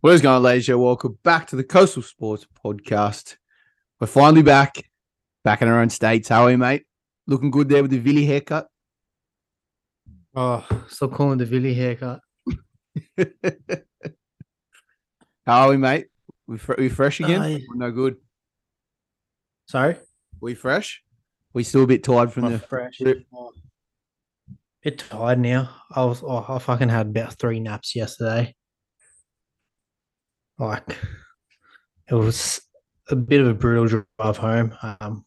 What is going on, ladies? and Welcome back to the Coastal Sports Podcast. We're finally back, back in our own states. How are you, mate? Looking good there with the Villy haircut. Oh, stop calling the Villy haircut. How are we, mate? We, fr- we fresh again? Uh, no good. Sorry? We fresh? We still a bit tired from I'm the. fresh. trip. Bit tired now. I was oh, I fucking had about three naps yesterday. Like it was a bit of a brutal drive home. Um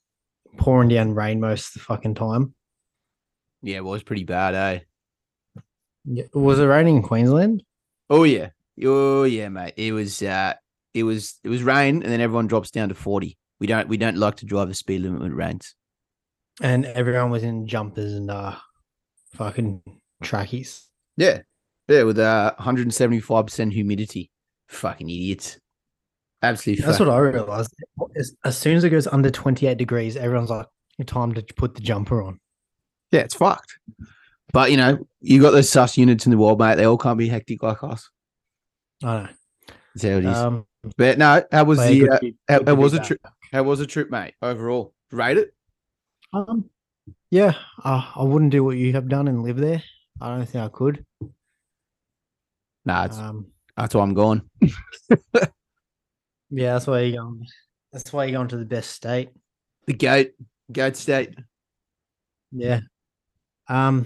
pouring down rain most of the fucking time. Yeah, it was pretty bad, eh? Yeah. Was it raining in Queensland? Oh yeah, oh yeah, mate. It was uh, it was it was rain, and then everyone drops down to forty. We don't we don't like to drive the speed limit when it rains. And everyone was in jumpers and uh fucking trackies. Yeah, yeah, with uh, one hundred and seventy five percent humidity. Fucking idiots. Absolutely. That's fuck- what I realized. As, as soon as it goes under 28 degrees, everyone's like, time to put the jumper on. Yeah, it's fucked. But you know, you got those sus units in the world, mate. They all can't be hectic like us. I know. That's how it know. is. Um, but no, how was the uh, be- how, how was the back. trip? How was the trip, mate? Overall, rate it. Um, yeah, uh, I wouldn't do what you have done and live there. I don't think I could. Nah, it's, Um, that's why I'm going. yeah, that's why you're going. That's why you're going to the best state. The goat, goat state. Yeah. Um.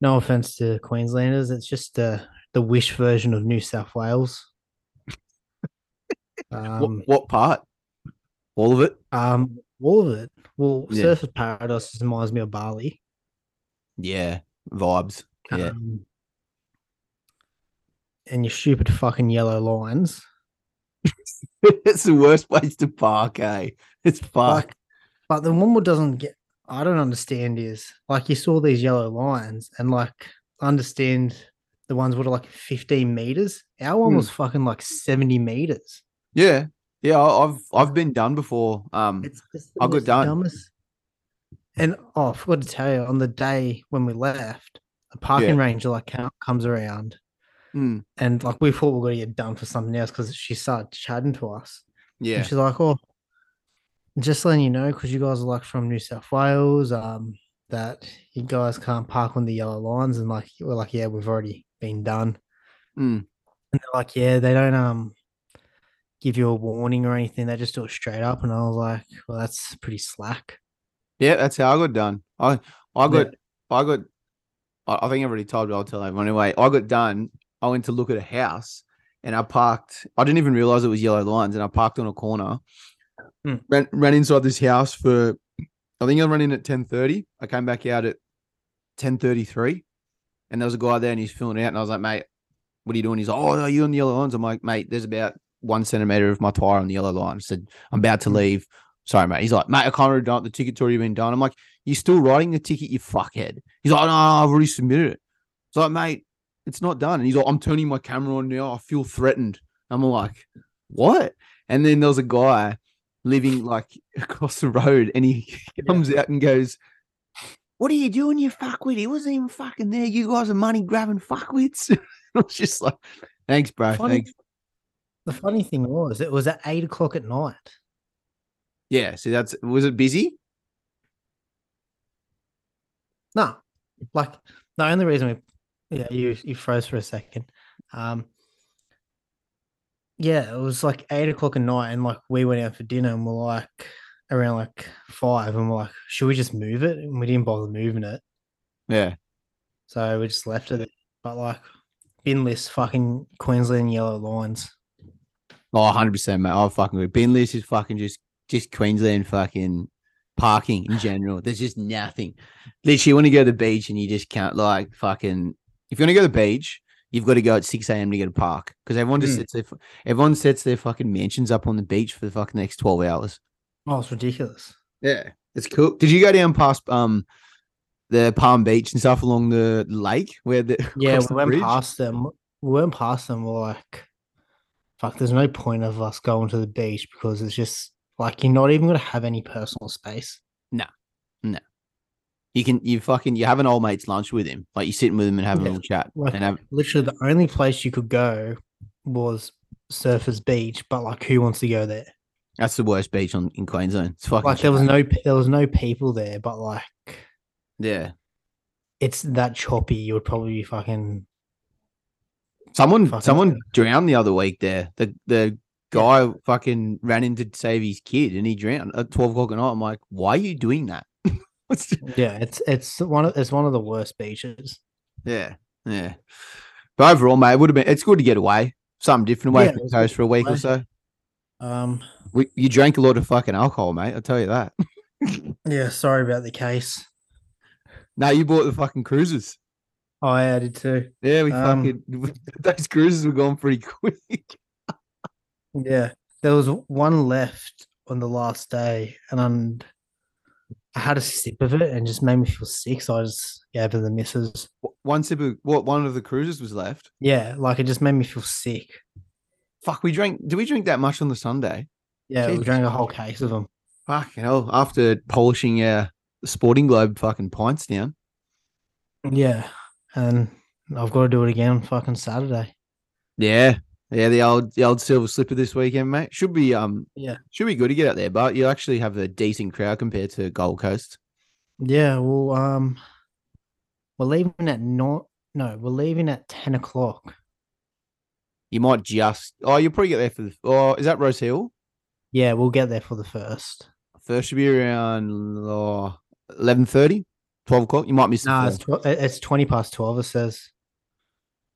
No offense to Queenslanders, it's just uh, the wish version of New South Wales. Um, what, what part? All of it. um, all of it. Well, Yeah. Surfers Paradise just reminds me of Bali. Yeah, vibes. Yeah, Um, and your stupid fucking yellow lines. it's the worst place to park. Eh? It's fuck. Like, but the one what doesn't get, I don't understand is like you saw these yellow lines and like understand the ones what are like 15 meters. Our one Hmm. was fucking like 70 meters. Yeah, yeah. I've I've been done before. Um, It's I got done. dumbest- And oh, I forgot to tell you, on the day when we left, a parking ranger like co- comes around mm, and like we thought we were gonna get done for something else because she started chatting to us. yeah, And she's like, "Oh, just letting you know, because you guys are like from New South Wales, um, that you guys can't park on the yellow lines." And like, we're like, "Yeah, we've already been done." mm. And they're like, "Yeah, they don't um give you a warning or anything. They just do it straight up." And I was like, "Well, that's pretty slack." yeah. That's how I got done. I I Yeah. got I got. I I think I already told you. I'll tell everyone anyway. I got done. I went to look at a house, and I parked. I didn't even realize it was yellow lines, and I parked on a corner. Hmm. Ran ran inside this house for. I think I ran in at ten thirty. I came back out at ten thirty three, and there was a guy there, and he's filling it out, and I was like, mate, what are you doing? He's like, oh, are you on the yellow lines? I'm like, mate, there's about one centimeter of my tire on the yellow line. I said, I'm about to Hmm. leave. Sorry, mate. He's like, mate, I can't it. The ticket's already been done. I'm like, you're still writing the ticket, you fuckhead. He's like, no, I've already submitted it. It's like, mate, it's not done. And he's like, I'm turning my camera on now. I feel threatened. I'm like, what? And then there was a guy living like across the road, and he comes out and goes, What are you doing, you fuckwit? He wasn't even fucking there. You guys are money grabbing fuckwits. I was just like, thanks, bro. Funny- Thanks. The funny thing was, it was at eight o'clock at night. Yeah. See, that's was it busy? No, like the only reason we, yeah, you you froze for a second. Um, yeah, it was like eight o'clock at night, and like we went out for dinner, and we're like around like five, and we're like, should we just move it? And we didn't bother moving it, Yeah. so we just left it. there. But like, bin list, fucking Queensland yellow lines. Oh, 100%, mate. I fucking agree. Bin list is fucking just, just Queensland fucking parking in general. There's just nothing. Literally, you want to go to the beach and you just can't, like, fucking. If you want to go to the beach, you've got to go at 6 a.m. to get a park because everyone just Mm. sets their, everyone sets their fucking mansions up on the beach for the fucking next 12 hours. Oh, it's ridiculous. Yeah. It's cool. Did you go down past, um, the Palm Beach and stuff along the lake where the Yeah, we the went bridge? past them. We went past them. We're like, fuck. There's no point of us going to the beach because it's just like you're not even gonna have any personal space. You can you fucking you have an old mate's lunch with him, like you're sitting with him and having a little chat like- and have Literally, the only place you could go was Surfers Beach, but like who wants to go there? That's the worst beach on in Queensland. It's fucking Like there was no there was no people there, but like yeah. it's that choppy. You would probably be fucking Someone Fucking someone hell. drowned the other week there. The the guy fucking ran in to save his kid and he drowned at twelve o'clock at night. I'm like, why are you doing that? What's the- yeah. It's it's one of it's one of the worst beaches. yeah, yeah. But overall, mate, it would have been. It's good to get away, something different away Yeah, from the coast for a week or so. Um. We, you drank a lot of fucking alcohol, mate. I'll tell you that. Yeah. Sorry about the case. no, you bought the fucking cruises. Oh, I did too. Yeah, we Um, fucking those cruises were gone pretty quick. Yeah. There was one left on the last day, and I'm, I had a sip of it and just made me feel sick. So I just gave it to the missus. One sip of what? One of the cruises was left. Yeah, like it just made me feel sick. Fuck, we drank. Did we drink that much on the Sunday? Yeah, we drank a whole case of them. Fucking hell! After polishing uh, Sporting Globe fucking pints down. Yeah, and I've got to do it again on fucking Saturday. Yeah, yeah. The old the old silver slipper this weekend, mate. Should be um Yeah, should be good to get out there, but you actually have a decent crowd compared to Gold Coast. yeah. Well, um, we're leaving at not. No, we're leaving at ten o'clock. You might just oh, you'll probably get there for the oh, is that Rose Hill? Yeah, we'll get there for the first. First should be around oh, 11.30, 12 o'clock. You might miss No, first. it's tw- it's twenty past twelve. It says.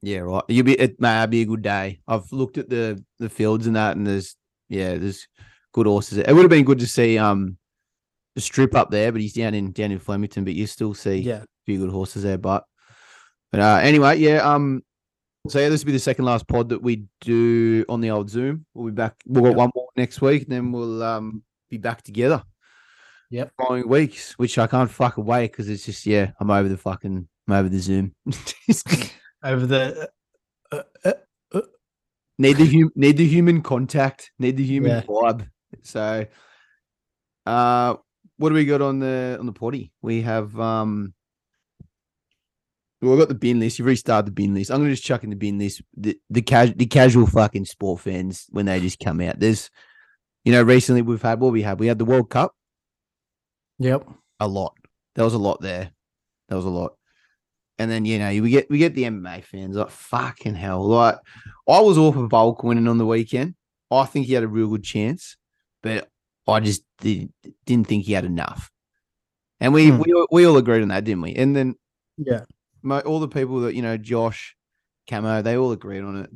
Yeah, right. You'll be it may be a good day. I've looked at the the fields and that, and there's yeah, there's good horses. It would have been good to see um the strip up there, but he's down in down in Flemington. But you still see Yeah. a few good horses there. But but uh, anyway, yeah. Um, so yeah, this will be the second last pod that we do on the old Zoom. We'll be back. We'll got Yep. one more next week, and then we'll um be back together Yep. following weeks, which I can't fuck away because it's just yeah, I'm over the fucking I'm over the Zoom. Over the. Uh, uh, need the hum- need the human contact, need the human Yeah. vibe. So, uh, what do we got on the on the potty? We have um, well, we've got the bin list. You've restarted the bin list. I'm gonna just chuck in the bin list. The the, cas- the casual fucking sport fans when they just come out. There's, you know, recently we've had what we had. We had the World Cup. yep. a lot. There was a lot there. There was a lot. And then you know we get we get the MMA fans like fucking hell. Like I was all for Volk winning on the weekend. I think he had a real good chance, but I just did, didn't think he had enough. And we Hmm. we all- we all agreed on that, didn't we? And then Yeah. mo- all the people that you know, Josh, Camo, they all agreed on it.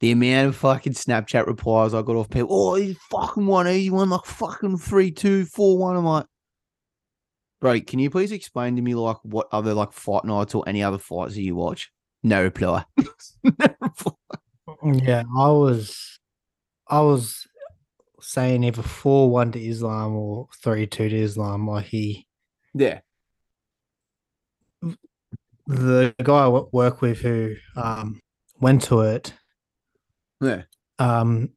The amount of fucking Snapchat replies I got off people, oh, he fucking won, he won like fucking three, two, four, one. I'm like, bro, can you please explain to me like what other like fight nights or any other fights that you watch? No reply. no reply. Yeah, I was, I was saying either four one to Islam or three two to Islam. Like he, Yeah, the guy I work with who um went to it, yeah, um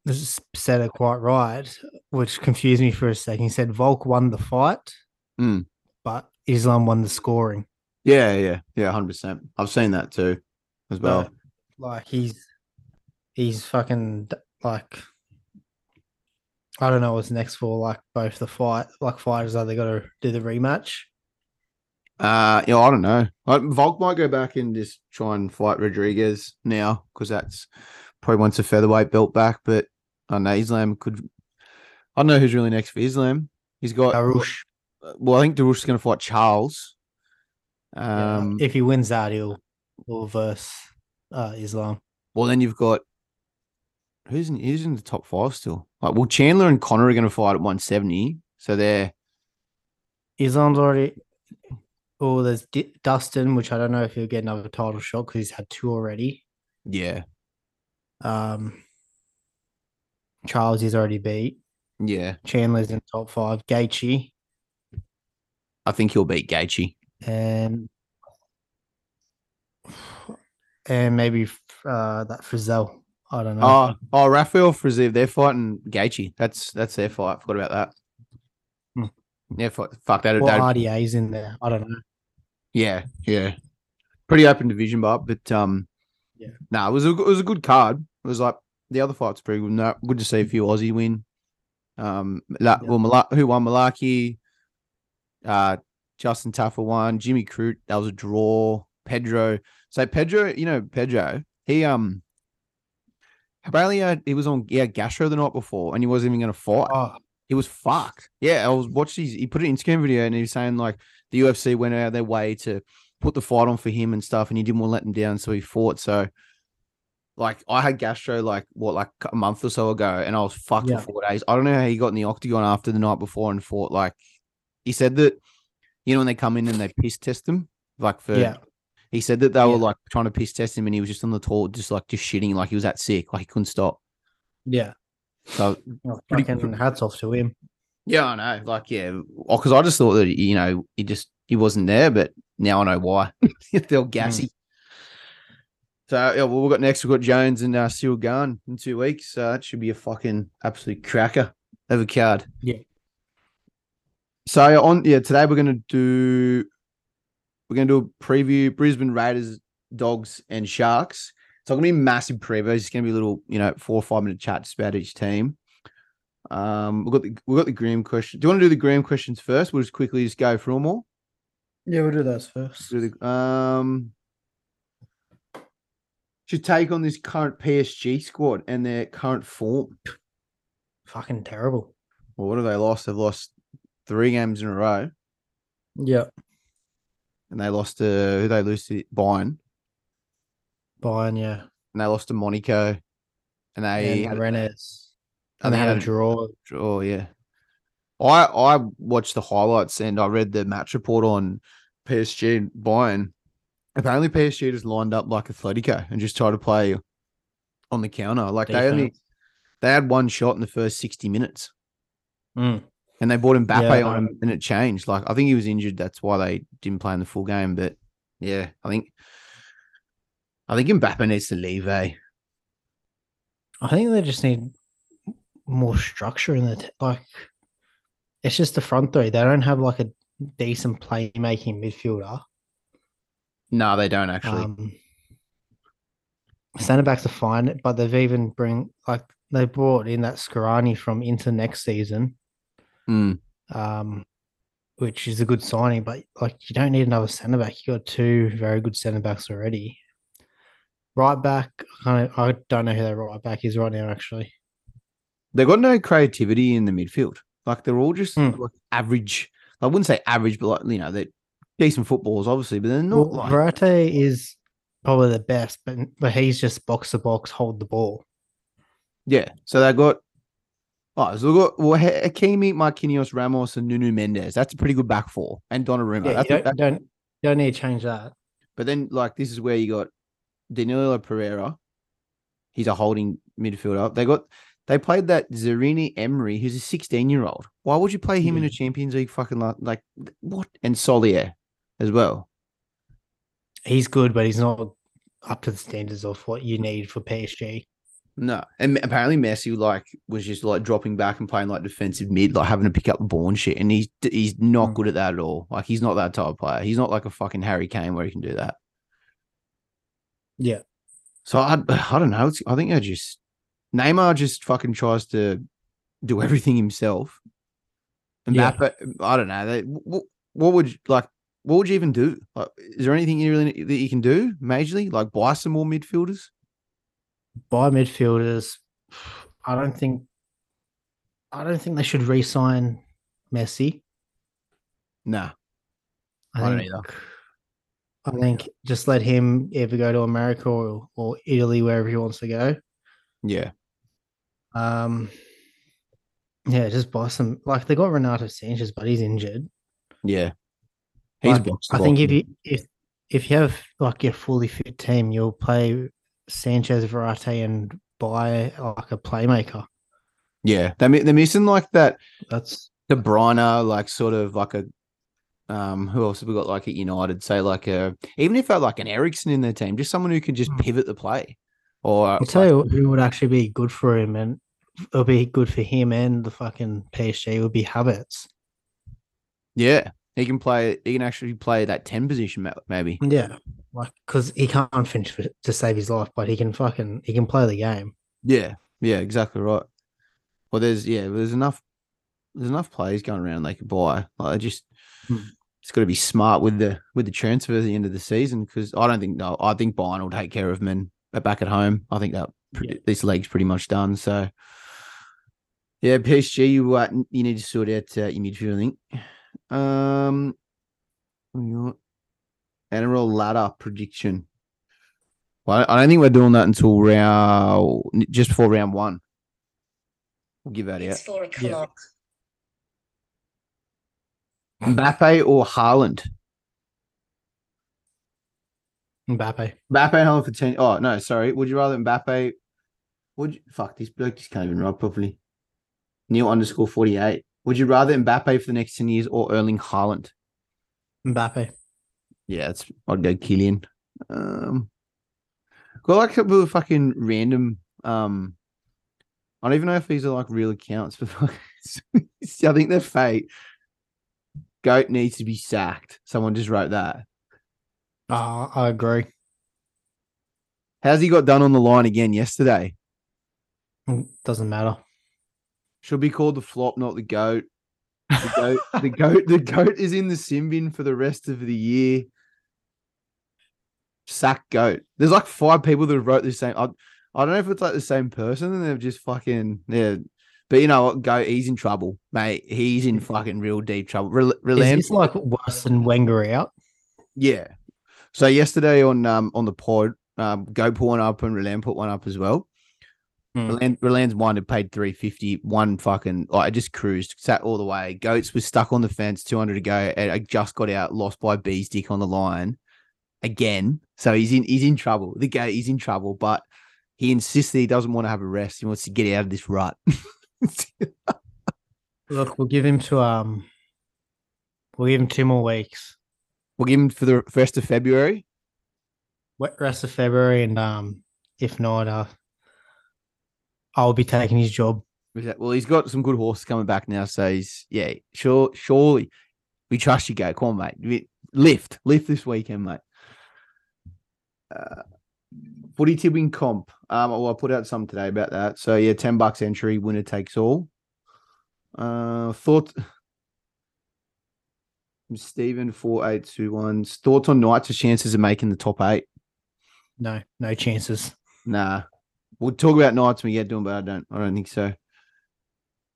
said it quite right, which confused me for a second. He said Volk won the fight, Mm. But Islam won the scoring. yeah, yeah, yeah, hundred percent. I've seen that too, as well. Like he's he's fucking like I don't know what's next for like both the fight like fighters are they got to do the rematch. Uh, yeah, I don't know. Uh, Volk might go back and just try and fight Rodriguez now because that's probably wants a featherweight belt back. But I don't know Islam could. I don't know who's really next for Islam. He's got. Dariush. Well, I think Dariush is going to fight Charles. Yeah, Um. if he wins that, he'll will verse uh, Islam. well, then you've got. Who's in, who's in the top five still? Like, well, Chandler and Conor are going to fight at 170. So they're. Islam's already. Oh, there's D- Dustin, which I don't know if he'll get another title shot because he's had two already. Yeah. Um, Charles is already beat. Yeah. Chandler's in top five. Gaethje I think he'll beat Gaethje. and and maybe uh, that Frizzell. I don't know. Oh, oh, Rafael Fiziev, they're fighting Gaethje. That's that's their fight. Forgot about that. Hmm. Yeah, fuck, fuck that. that RDA's in there. I don't know. yeah, yeah. Pretty open division, but but um, Yeah. no, it was a it was a good card. It was like the other fight's pretty good. No, good to see a few Aussie win. Um, La- Yeah. well, Mala- who won Mullarkey? Uh, Justin Tafa won. Jimmy Crute, that was a draw. Pedro. So Pedro, you know Pedro, he um apparently uh, he was on yeah gastro the night before, and he wasn't even going to fight. Oh, He was fucked. Yeah, I was watching. His, he put an Instagram video, and he was saying like the UFC went out of their way to put the fight on for him and stuff, and he didn't want to let them down, so he fought. So, like, I had gastro like what, like a month or so ago, and I was fucked Yeah. for four days. I don't know how he got in the octagon after the night before and fought. Like, he said that, you know, when they come in and they piss test him, like for, yeah. he said that they were like trying to piss test him, and he was just on the toilet, just like just shitting, like he was that sick, like he couldn't stop. Yeah. So Oh, Pretty fucking hats off to him. Yeah, I know. Like, yeah, because I just thought that you know he just he wasn't there, but now I know why. They're gassy. So yeah, well, we've got next. We've got Jones and uh, Ciryl Gane in two weeks. So that should be a fucking absolute cracker of a card. Yeah. So on yeah, today we're gonna do we're gonna do a preview Brisbane Raiders, Dogs, and Sharks. It's not gonna be a massive preview. It's gonna be a little, you know, four or five minute chat just about each team. Um, we've got the we've got the Graham question. Do you want to do the Graham questions first? We'll just quickly just go through them all. Yeah, we'll do those first. Do the, um, should take on this current PSG squad and their current form. Fucking terrible. Well, what have they lost? They've lost three games in a row, Yeah. and they lost to who they lose to Bayern, Bayern, yeah. and they lost to Monaco, and they and had, Rennes. and And they had a draw. draw. Yeah, I I watched the highlights and I read the match report on PSG and Bayern. Apparently, PSG just lined up like Atletico and just tried to play on the counter. Like they only they had one shot in the first sixty minutes. Mm. And they bought Mbappe Yeah, on him and it changed. Like I think he was injured. That's why they didn't play in the full game. But yeah, I think I think Mbappe needs to leave, eh? I think they just need more structure in the t- like. It's just the front three. They don't have like a decent playmaking midfielder. No, they don't actually. Um, Centre backs are fine, but they've even bring like they brought in that Skriniar from Inter next season, Mm, um, which is a good signing. But like you don't need another centre back. You got two very good centre backs already. Right back, I I don't know who their right back is right now. Actually, They've got no creativity in the midfield. Like they're all just Hmm. like average. I wouldn't say average, but like you know, they're decent footballers, obviously, but they're not well, like Verratti is probably the best, but but he's just box to box, hold the ball. yeah. So they got oh, so they got well Ha- Hakimi, Marquinhos, Ramos, and Nuno Mendes. That's a pretty good back four, and Donnarumma. Yeah, you don't, that- don't don't need to change that. But then, like, this is where you got Danilo Pereira. He's a holding midfielder. They got they played that Zaïre-Emery, who's a 16 year old. Why would you play him in a hmm. Champions League fucking like, like what? And Soler as well. He's good, but he's not up to the standards of what you need for PSG. No, and apparently Messi like was just like dropping back and playing like defensive mid, like having to pick up the ball and shit. And he's he's not Mm. good at that at all. Like he's not that type of player. He's not like a fucking Harry Kane where he can do that. Yeah, So I, I don't know. It's, I think I just Neymar just fucking tries to do everything himself. And Yeah. Mbappe, I don't know. They, what, what would you, like? What would you even do? Like, is there anything you really that you can do majorly? Like buy some more midfielders? Buy midfielders. I don't think. I don't think they should re-sign Messi. Nah. I, I don't think. either. I think just let him either go to America or, or Italy, wherever he wants to go. Yeah. Um, yeah, just buy some. Like they got Renato Sanches, but he's injured. Yeah. He's Like, I think if you if if you have like your fully fit team, you'll play Sanches, Verratti, and buy like a playmaker. yeah, they they're missing like that That's De Bruyne, like sort of like a um who else have we got like at United? Say like a even if they're like an Eriksen in their team, just someone who can just Hmm. pivot the play. Or I'll tell you who would actually be good for him, and it'll be good for him and the fucking PSG would be Havertz. Yeah, he can play. He can actually play that ten position, maybe. Yeah, like because he can't finish for, to save his life, but he can fucking he can play the game. Yeah, yeah, exactly right. Well, there's yeah, there's enough there's enough players going around they could buy. Like, I just Hmm. it's got to be smart with the with the transfer at the end of the season because I don't think no, I think Bayern will take care of men back at home. I think that pre- this league's pretty much done. So yeah, PSG, you uh, you need to sort out uh, your midfield. I think. Um, what we got? NRL ladder prediction. Well, I don't think we're doing that until round just before round one. We'll give that out. It's four Yeah. o'clock. Mbappe or Haaland? Mbappe. Mbappe and Haaland for ten. Oh no, sorry. Would you rather Mbappe? Would you fuck this bloke just can't even write properly? Neil underscore forty eight. Would you rather Mbappe for the next ten years or Erling Haaland? Mbappe. Yeah, it's I'd go Kylian. Um, got like a couple of fucking random. Um, I don't even know if these are like real accounts, but I think they're fake. Goat needs to be sacked. Someone just wrote that. Uh, I agree. How's he got done on the line again yesterday? Mm, Doesn't matter. Should be called the flop, not the goat. The goat, the goat, the goat is in the sin bin for the rest of the year. Sack goat. There's like five people that wrote the same. I, I don't know if it's like the same person and they've just fucking yeah. But you know what? Goat, he's in trouble, mate. He's in fucking real deep trouble. Rel- Is this like worse than Wenger out? yeah. So yesterday on um on the pod, um, Go put one up and Relan put one up as well. Hmm. Relan, Relan's one had paid 350, one fucking like I just cruised, sat all the way. Goats was stuck on the fence, 200 to go, and I just got out, lost by B's dick on the line again. So he's in he's in trouble. The guy he's in trouble, but he insists that he doesn't want to have a rest. He wants to get out of this rut. Look, we'll give him to um. We'll give him two more weeks. we'll give him for the rest of February. Wet rest of February, and um, if not, uh, I'll be taking his job. Well, he's got some good horses coming back now, so he's yeah, sure, surely we trust you. Go, come on, mate. Lift, lift this weekend, mate. Uh, footy tipping comp. Um, well, I put out some today about that. So yeah, ten bucks entry, winner takes all. Uh, thought. Stephen four eight two one. Thoughts on Knights' chances of making the top eight? No, no chances. Nah. We'll talk about Knights when we get to them, but I don't I don't think so.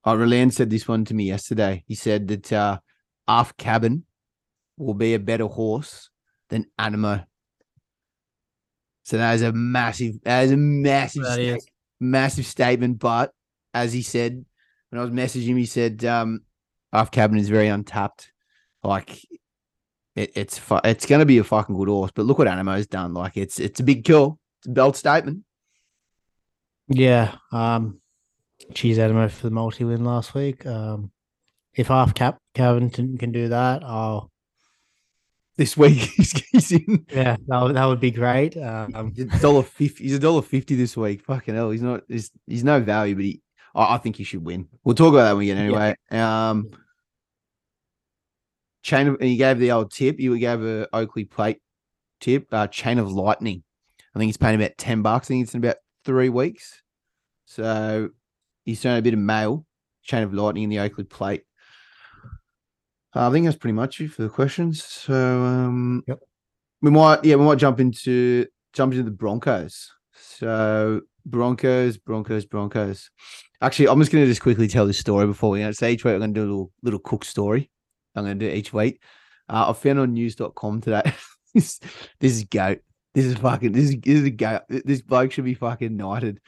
Oh, Roland said this one to me yesterday. He said that uh Arf Cabin will be a better horse than Anamoe. So that is a massive that is a massive sta- is. massive statement. But as he said, when I was messaging him, he said um Arf Cabin is very untapped. Like it, it's fu- it's gonna be a fucking good horse. But look what Anamoe's done. Like it's it's a big kill. It's a belt statement. Yeah. Um, cheese Adamo for the multi win last week. Um, if half cap Calvin can, do that, I'll This week he's, he's in yeah, that would, that would be great. Um, he's a dollar fifty. He's a dollar fifty this week. Fucking hell, he's not. He's, he's no value, but he. I, I think he should win. We'll talk about that when we get anyway. Um, chain of. He gave the old tip. He gave a Oakleigh plate tip. Uh, chain of lightning. I think he's paying about ten bucks. I think it's in about three weeks. So he's throwing a bit of mail. Chain of lightning in the Oakleigh plate. Uh, I think that's pretty much it for the questions. So um, Yep. we might yeah we might jump into jump into the Broncos. So Broncos, Broncos, Broncos. Actually, I'm just going to just quickly tell this story before we. So each week I'm going to do a little little cook story. I'm going to do it each week. Uh, I found on news.com today. this, this is goat. This is fucking. This is this is a goat. This bloke should be fucking knighted.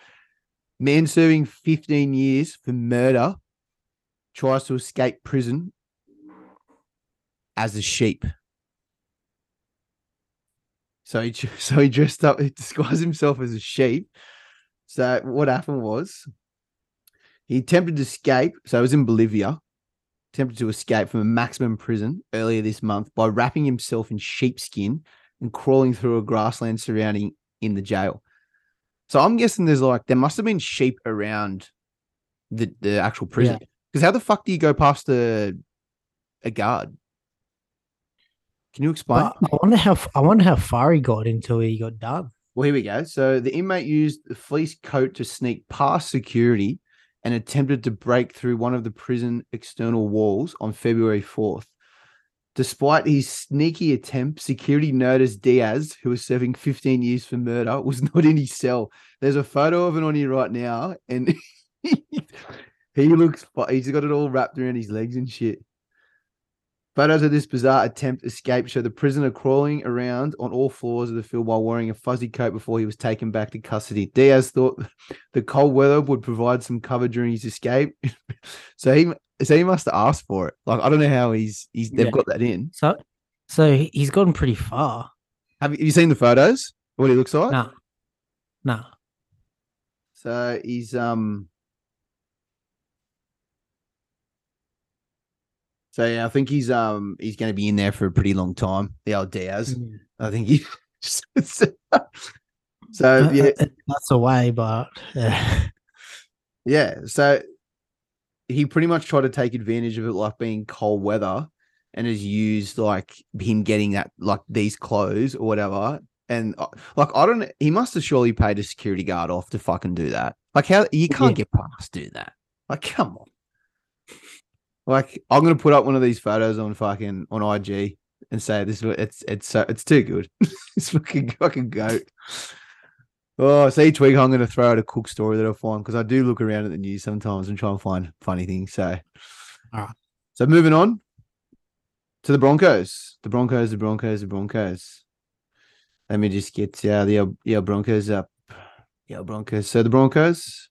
Man serving 15 years for murder tries to escape prison as a sheep. So he so he dressed up, he disguised himself as a sheep. So what happened was he attempted to escape. So he was in Bolivia, attempted to escape from a maximum prison earlier this month by wrapping himself in sheepskin and crawling through a grassland surrounding in the jail. So I'm guessing there's like there must have been sheep around the, the actual prison. Because how the fuck do you go past a a guard? Can you explain? I wonder how I wonder how far he got until he got done. Well, here we go. So the inmate used the fleece coat to sneak past security and attempted to break through one of the prison external walls on February 4th. Despite his sneaky attempt, security noticed Diaz, who was serving 15 years for murder, was not in his cell. There's a photo of it on here right now, and he looks. He's got it all wrapped around his legs and shit. Photos of this bizarre attempt escape show the prisoner crawling around on all floors of the field while wearing a fuzzy coat before he was taken back to custody. Diaz thought the cold weather would provide some cover during his escape, so he so he must have asked for it. Like I don't know how he's he's they've Yeah. got that in. So, so he- he's gotten pretty far. Have you, have you seen the photos? What he looks like? Nah, nah. So he's um. So yeah, I think he's um he's going to be in there for a pretty long time. The old Diaz. I think he. so Uh, yeah, uh, that's a way, but uh, yeah. So he pretty much tried to take advantage of it, like being cold weather, and has used like him getting that like these clothes or whatever. And uh, like I don't, he must have surely paid a security guard off to fucking do that. Like how you can't Yeah. get past do that. Like come on. Like I'm gonna put up one of these photos on fucking on IG and say this is it's it's so it's too good. it's fucking fucking goat. Oh, so each week I'm going to throw out a cook story that I find because I do look around at the news sometimes and try and find funny things. So, Alright. so moving on to the Broncos, the Broncos, the Broncos, the Broncos. Let me just get uh, the yeah Broncos up, yeah Broncos. So the Broncos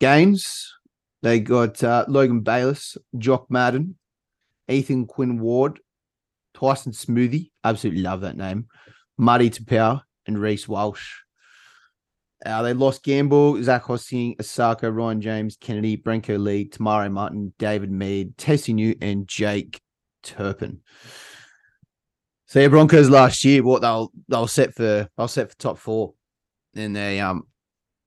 games they got uh, Logan Bayliss, Jock Madden, Ethan Quai-Ward, Tyson Smoothy. Absolutely love that name. Muddy Taupau and Reece Walsh. Uh, they lost Gamble, Zac Hosking, Asako, Ryan James, Kennedy, Brenko Lee, Te Maire Martin, David Mead, Tesi Niu, and Jake Turpin. So yeah, Broncos last year, what they'll they'll set for they'll set for top four. And they um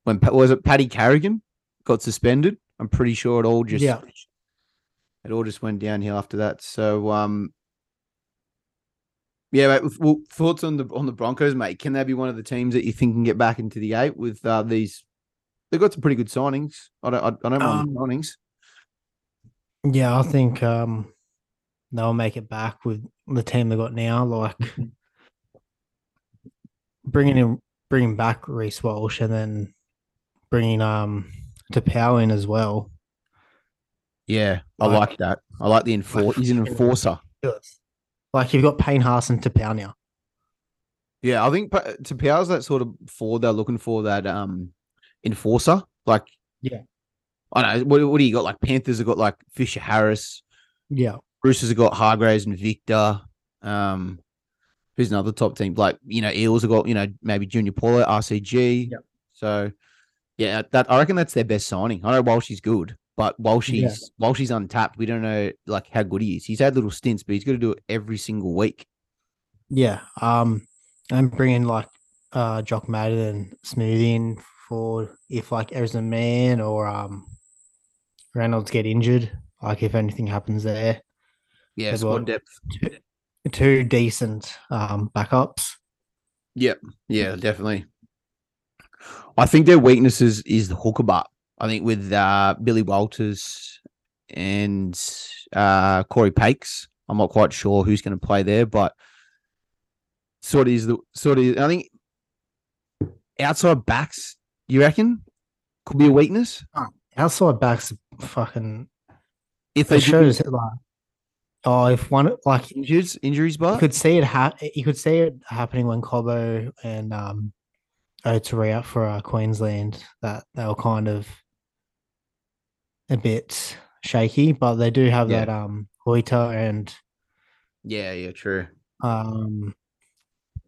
when was it Paddy Carrigan got suspended? I'm pretty sure it all just Yeah. it all just went downhill after that. So um yeah, mate, well, thoughts on the on the Broncos, mate? Can they be one of the teams that you think can get back into the eight with uh, these? They've got some pretty good signings. I don't, I, I don't mind Um, signings. yeah, I think um, they'll make it back with the team they got now. Like bringing in, bringing back Reece Walsh, and then bringing um Taupau in as well. Yeah, I like- like that. I like the enforcer. He's an enforcer. Like you've got Payne Haas and Taupau now. Yeah, I think Pa- Taupau's that sort of forward they're looking for that um enforcer. Like, Yeah. I don't know. What, what do you got? Like Panthers have got like Fisher Harris. Yeah, Roosters have got Hargreaves and Victor. Um, who's another top team? Like you know, Eels have got you know maybe Junior Paulo, RCG. Yep. So yeah, that I reckon that's their best signing. I know Walshy's good, but Walshy's Yeah. Walshy's untapped. We don't know like how good he is. He's had little stints, but he's got to do it every single week. yeah. Um, and bringing like uh Jock Madden and Smooth in for if like there's a man or um Reynolds get injured. Like if anything happens there, Yeah, squad well. depth. two, two decent um backups. Yep. Yeah, definitely. I think their weaknesses is the hooker butt. I think with uh, Billy Walters and uh, Cory Paix, I'm not quite sure who's going to play there, but sort of is the sort of. I think outside backs, you reckon, could be a weakness Outside backs, fucking. if They shows like. Oh, if one like injuries, injuries, you but could see it ha- you could see it happening when Cobbo and um Were out for uh, Queensland that they were kind of a bit shaky, but they do have Yeah. that um Hoita and yeah, yeah, true. um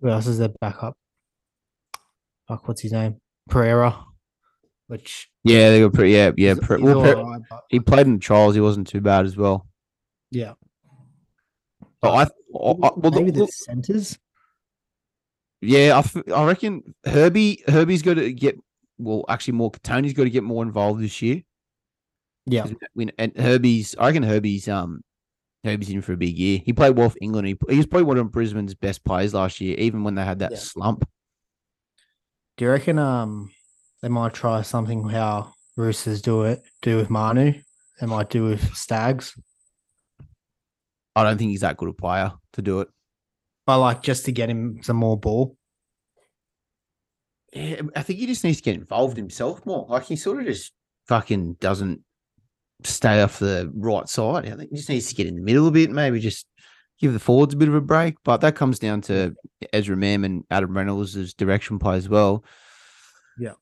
who else is their backup? Fuck, what's his name? Pereira, which Yeah, they got pretty. Yeah, yeah. Pre- well, Pre- alright, but- he played in trials. He wasn't too bad as well. yeah. But I, I, I well, maybe the, the centers. Yeah, I, f- I reckon Herbie Herbie's got to get well. Actually, more Tony's got to get more involved this year. Yeah, When and Herbie's, I reckon Herbie's um Herbie's in for a big year. He played well for England. He, he was probably one of Brisbane's best players last year, even when they had that Yeah. slump. Do you reckon um they might try something how Roosters do it do with Manu? They might do with Staggs. I don't think he's that good a player to do it. But like just to get him some more ball. Yeah, I think he just needs to get involved himself more. Like he sort of just fucking doesn't stay off the right side. I think he just needs to get in the middle a bit, maybe just give the forwards a bit of a break. But that comes down to Ezra Mam and Adam Reynolds' direction play as well. Yeah.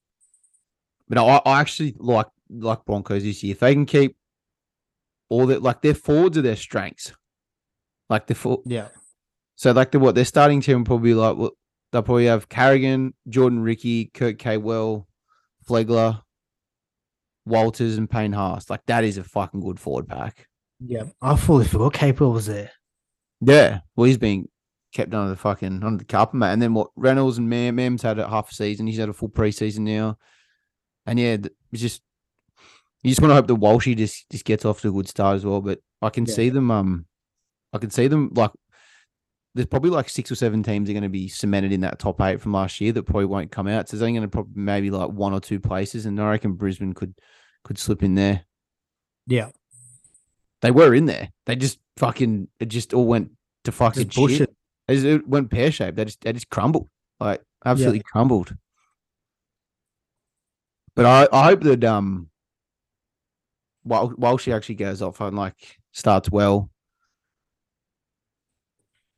But I, I actually like like Broncos this year. If they can keep all that, like their forwards are their strengths. Like the for, Yeah. So like the what their starting team will probably like well, they'll probably have Carrigan, Jordan Riki, Kurt Capewell, Flegler, Walters, and Payne Haas. Like that is a fucking good forward pack. Yeah. I fully forgot Capewell was there. Yeah. Well, he's been kept under the fucking under the carpet, mate. And then what Reynolds and Mam Mam's had a half a season. He's had a full preseason now. And yeah, it's just you just want to hope that Walshy just just gets off to a good start as well. But I can Yeah. see them um I can see them like there's probably like six or seven teams are going to be cemented in that top eight from last year that probably won't come out. So there's only going to probably maybe like one or two places, and I reckon Brisbane could could slip in there. Yeah. They were in there. They just fucking it just all went to fucking Just bush shit. it. It, just- it went pear shaped. They just they just crumbled, like absolutely crumbled. But I, I hope that um, while while she actually goes off and like starts well,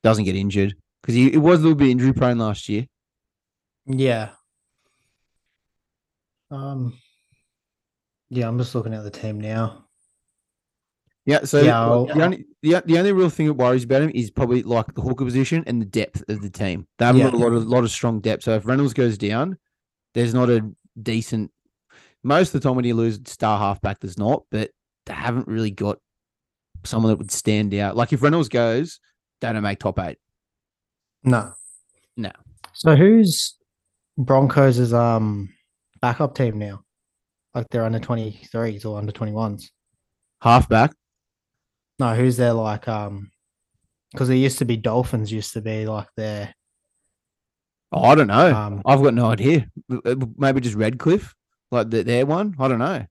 doesn't get injured because he it was a little bit injury prone last year. Yeah. Um yeah, I'm just looking at the team now. Yeah, so Yeah, the only the, the only real thing that worries about him is probably like the hooker position and the depth of the team. They haven't Yeah. got a lot of lot of strong depth. So if Reynolds goes down, there's not a decent. Most of the time when you lose star halfback, there's not, but they haven't really got someone that would stand out. Like if Reynolds goes, they don't make top eight. No. No. So who's Broncos' um backup team now? Like they're under twenty threes or under twenty ones. Halfback, No, who's their like um because it used to be Dolphins used to be like their oh, I don't know. um I've got no idea. Maybe just Redcliffe, like the, their one. I don't know. I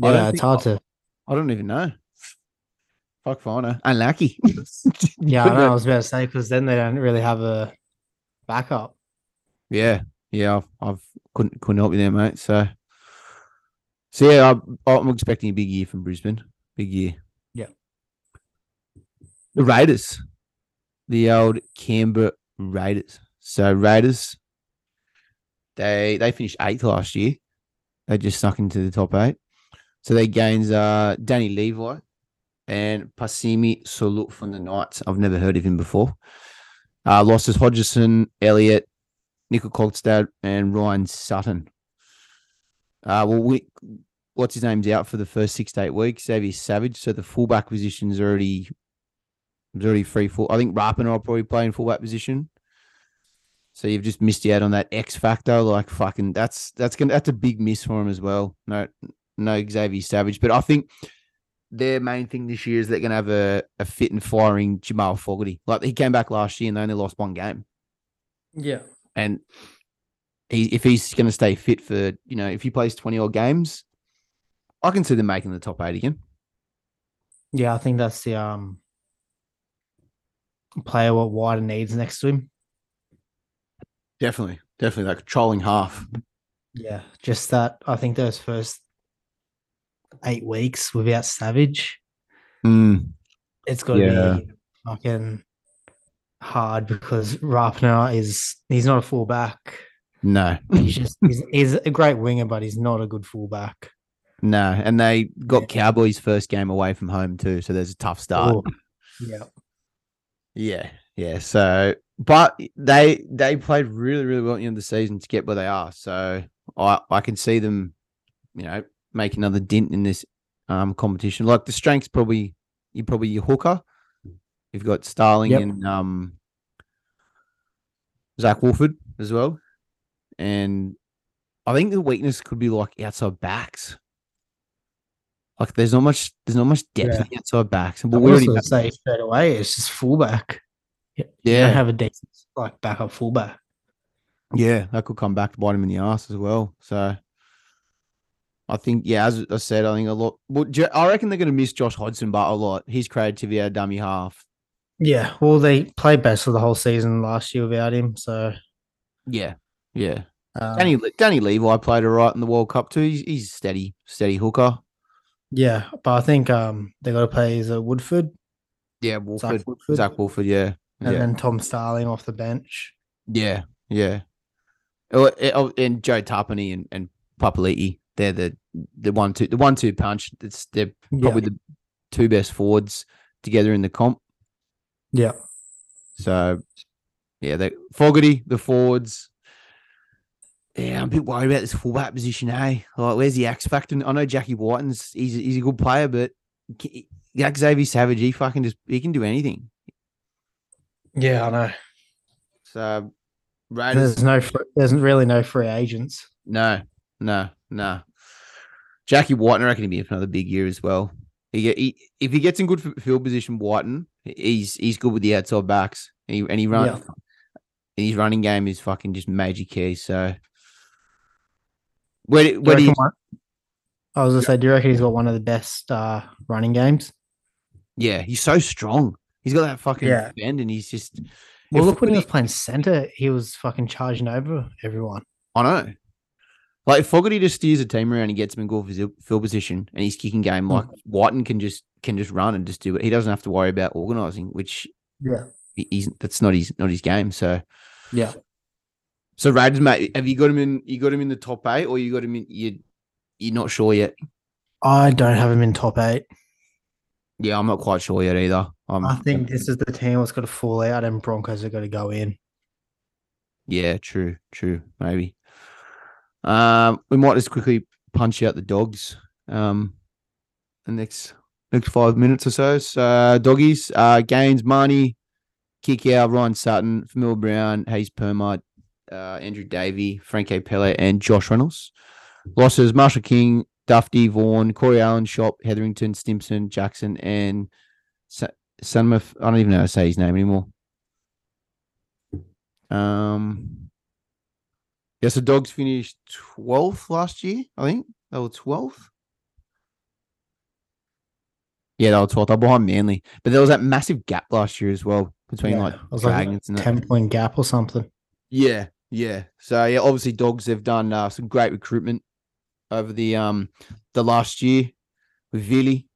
don't yeah, it's think- hard to I don't even know. Fuck Finer. Unlucky. yeah, I know I was about to say because then they don't really have a backup. Yeah, yeah, I've, I've couldn't couldn't help you there, mate. So, so yeah, I'm, I'm expecting a big year from Brisbane. Big year. Yeah. The Raiders, the old Canberra Raiders. So Raiders, they they finished eighth last year. They just snuck into the top eight. So their gains are Danny Levi and Pasami Saulo from the Knights. I've never heard of him before. Uh, losses Hodgson, Elliott, Nickel Kolstad and Ryan Sutton. Uh, well, we, what's his name's out for the first six to eight weeks. Xavier Savage. So the fullback position's already is already free full. I think Rapana will probably play in fullback position. So you've just missed out on that X factor. Like fucking, that's that's gonna that's a big miss for him as well. No, no Xavier Savage, but I think their main thing this year is they're gonna have a, a fit and firing Jamal Fogarty. Like he came back last year and they only lost one game Yeah. and he, if he's going to stay fit for you know if he plays 20 odd games i can see them making the top eight again Yeah, I think that's the um player what Wighton needs next to him. definitely definitely like trolling half Yeah, just that. I think those first eight weeks without Savage, mm, it's got to Yeah. be fucking hard because Rapana is he's not a fullback. no He's just he's, he's a great winger, but he's not a good fullback. no and they got cowboys first game away from home too so there's a tough start Oh, yeah, yeah yeah so but they they played really really well at the end of the season to get where they are so i i can see them you know make another dent in this um competition like the strengths probably you probably your hooker you've got starling Yep. and um zac woolford as well and i think the weakness could be like outside backs Like there's not much there's not much depth Yeah. in the outside backs. But But we we already say straight away it's just fullback. Yeah, don't have a decent like backup fullback. yeah, that could come back to bite him in the ass as well. So I think, yeah, as I said, I think a lot. Well, I reckon they're going to miss Josh Hodgson, but a lot. His creativity at dummy half. Yeah, well, they played best for the whole season last year without him. So, Yeah, yeah. um, Danny Danny Levi played all right in the World Cup too. He's, he's steady, steady hooker. yeah, but I think um they got to play is a Woolford, Yeah, Zac Woolford, Zac Woolford. Yeah, and yeah, then Tom Starling off the bench. yeah, yeah. Oh, eh, oh, and Joe Tapine and and Papali'i. They're the the one two the one two punch. It's they're probably the two best forwards together in the comp. Yeah, So, yeah, they Fogarty, the forwards. Yeah, I'm a bit worried about this fullback position, eh? Like, where's the X factor? I know Jackie Wighton's he's he's a good player, but that Xavier Savage, he fucking just he can do anything. yeah, I know. So, Raiders, There's no, there's really no free agents. no, no, no. Jackie Wighton, I reckon he'll be in for another big year as well. He, he if he gets in good field position, Wighton, he's he's good with the outside backs, and he, and he run, Yeah. his running game is fucking just major key. So, where do- Do you where do you, one- I was gonna say, do you reckon he's got one of the best uh, running games? yeah, he's so strong. He's got that fucking Yeah. bend, and he's just. Well, look when he was playing center, he was fucking charging over everyone. I know. Like if Fogarty just steers a team around and gets him in phys- field position, and he's kicking game, Hmm. like Wighton can just can just run and just do it. He doesn't have to worry about organising, which Yeah, he's that's not his not his game. So yeah. so Raiders, mate, have you got him in? You got him in the top eight, or you got him in? You you're not sure yet. I don't have him in top eight. Yeah, I'm not quite sure yet either. Um, I think this is the team that's got to fall out, and Broncos are going to go in. Yeah, true, true, maybe. Um, we might just quickly punch out the dogs. Um, the next next five minutes or so. So doggies, uh, Gaines, Marnie, Kikau, Ryan Sutton, Famil Brown, Hayes Permite, uh, Andrew Davey, Franklin Pele, and Josh Reynolds. Losses: Marshall King, Dufty, Vaughan, Corey Allen, Shop, Hetherington, Stimson, Jackson, and Sa- Sanmouth. I don't even know how to say his name anymore. Um, yes, the dogs finished 12th last year, I think. They were 12th. Yeah, they were 12th. They're behind Manly. But there was that massive gap last year as well between Yeah, like was like Dragons and that. Ten point gap or something. Yeah, yeah. So yeah, obviously dogs have done uh, some great recruitment over the um the last year with Vili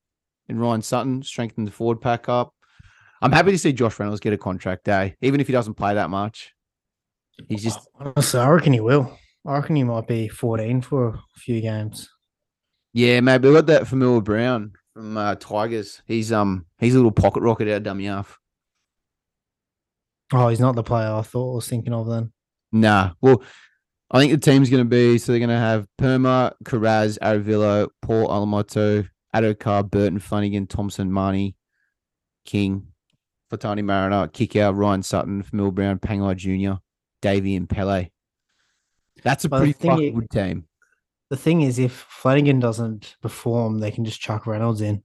and Ryan Sutton, strengthened the forward pack up. I'm happy to see Josh Reynolds get a contract day, even if he doesn't play that much. He's just Honestly, I reckon he will. I reckon he might be 14 for a few games. yeah, maybe we got that Familiar Brown from uh, Tigers. He's um he's a little pocket rocket out of dummy half. Oh, he's not the player I thought I was thinking of then. Nah. Well, I think the team's going to be so they're going to have Perham, Kiraz, Averillo, Paul Alamoti, Addo-Carr, Burton, Flanagan, Thompson, Marnie, King, Fatani Mariner, Kikau, Ryan Sutton, Famil Brown, Pangai Jr., Davey, and Pele. That's a the pretty fucking good team. The thing is, if Flanagan doesn't perform, they can just chuck Reynolds in.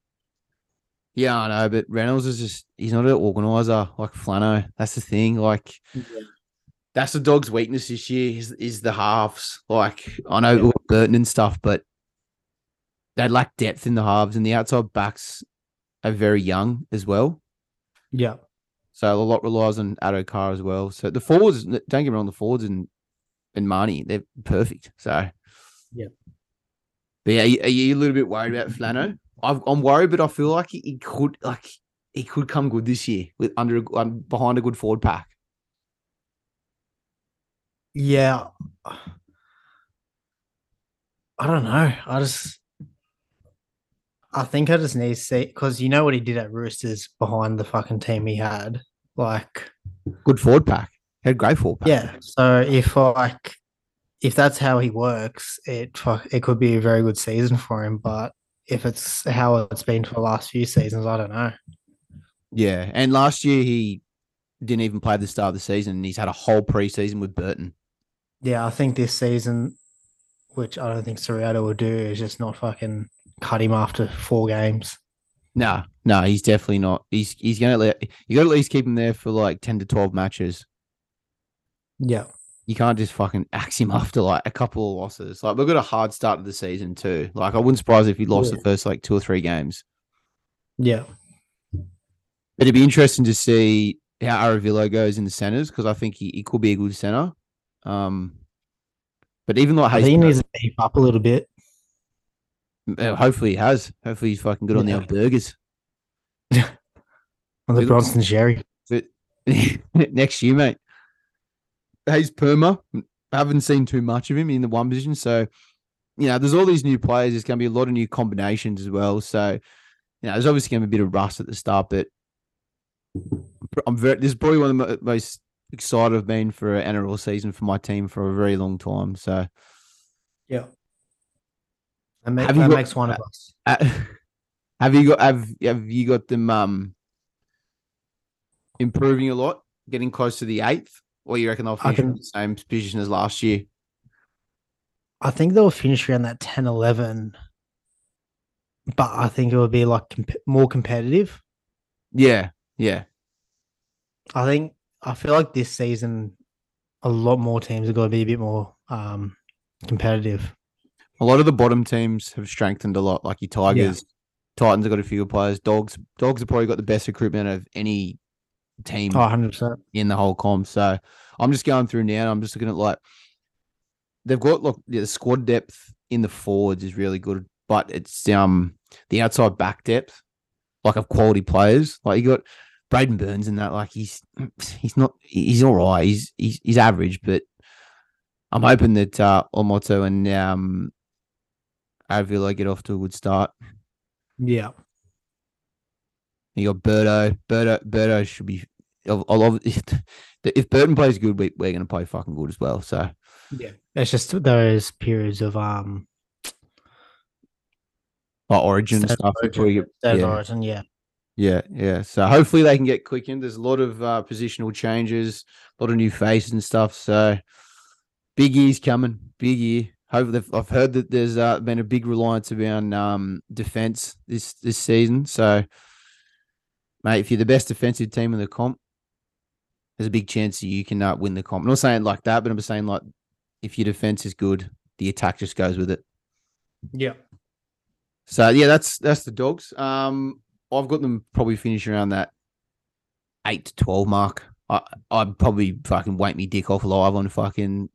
Yeah, I know, but Reynolds is just he's not an organizer like Flano. That's the thing. Like that's the dog's weakness this year is, is the halves. Like I know Yeah. Burton and stuff, but they lack depth in the halves, and the outside backs are very young as well. Yeah. So a lot relies on Addo-Carr as well. So the forwards, don't get me wrong, the forwards and and Marnie, they're perfect. So Yeah. But yeah, are you, are you a little bit worried about Flano? I've, I'm worried, but I feel like he, he could like he could come good this year with under um, behind a good forward pack. Yeah. I don't know. I just, I think I just need to see because you know what he did at Roosters behind the fucking team he had. Like, Good forward pack. Had great forward pack. yeah. So if like, if that's how he works, it it could be a very good season for him. But if it's how it's been for the last few seasons, I don't know. Yeah. And last year he didn't even play the start of the season. And he's had a whole preseason with Burton. Yeah, I think this season, which I don't think Ciraldo will do, is just not fucking cut him after four games. No, no, he's definitely not. He's he's gonna let you got to at least keep him there for like ten to twelve matches. Yeah. You can't just fucking axe him after like a couple of losses. Like we've got a hard start to the season too. Like I wouldn't surprise if he lost Yeah. the first like two or three games. Yeah. But it'd be interesting to see how Averillo goes in the centers because I think he, he could be a good center. Um, but even like he needs to beef up a little bit. Uh, hopefully he has. Hopefully he's fucking good on the old burgers. On the He looks- Bronson Xerri. Next year, mate. Hayes Perham. I haven't seen too much of him in the one position. So, you know, there's all these new players. There's going to be a lot of new combinations as well. So, you know, there's obviously going to be a bit of rust at the start, but I'm very, this is probably one of the most excited I've been for an NRL season for my team for a very long time. So, Yeah. That, make, that got- makes one of us. Uh, have you got have have you got them um improving a lot, getting close to the eighth, or you reckon they'll finish in the same position as last year? I think they'll finish around that 10 11, but I think it will be like comp- more competitive. Yeah, yeah, I think I feel like this season, a lot more teams are going to be a bit more um, competitive. a lot of the bottom teams have strengthened a lot, like your Tigers. Titans have got a few good players. Dogs, dogs have probably got the best recruitment of any team Oh, 100%. in the whole com. So I'm just going through now. And I'm just looking at like they've got look yeah, the squad depth in the forwards is really good, but it's um the outside back depth, like of quality players. Like you got Braidon Burns and that. Like he's he's not he's all right. He's he's he's average, but I'm hoping that uh Omoto and um Avila get off to a good start. Yeah. You got Birdo. Birdo, Birdo should be. I I love if, if Burton plays good, we, we're going to play fucking good as well. So Yeah. It's just those periods of um like Origin State stuff. Origin, before you get- yeah, Origin, yeah. yeah, yeah. So hopefully they can get quickened. There's a lot of uh, positional changes, a lot of new faces and stuff. So big year's coming. Big year. Hopefully, I've heard that there's uh, been a big reliance around um, defense this this season. So, mate, if you're the best defensive team in the comp, there's a big chance that you can uh, win the comp. I'm not saying like that, but I'm saying like if your defense is good, the attack just goes with it. Yeah. So yeah, that's that's the dogs. Um, I've got them probably finish around that eight to twelve mark. I I'd probably fucking wake me dick off live on fucking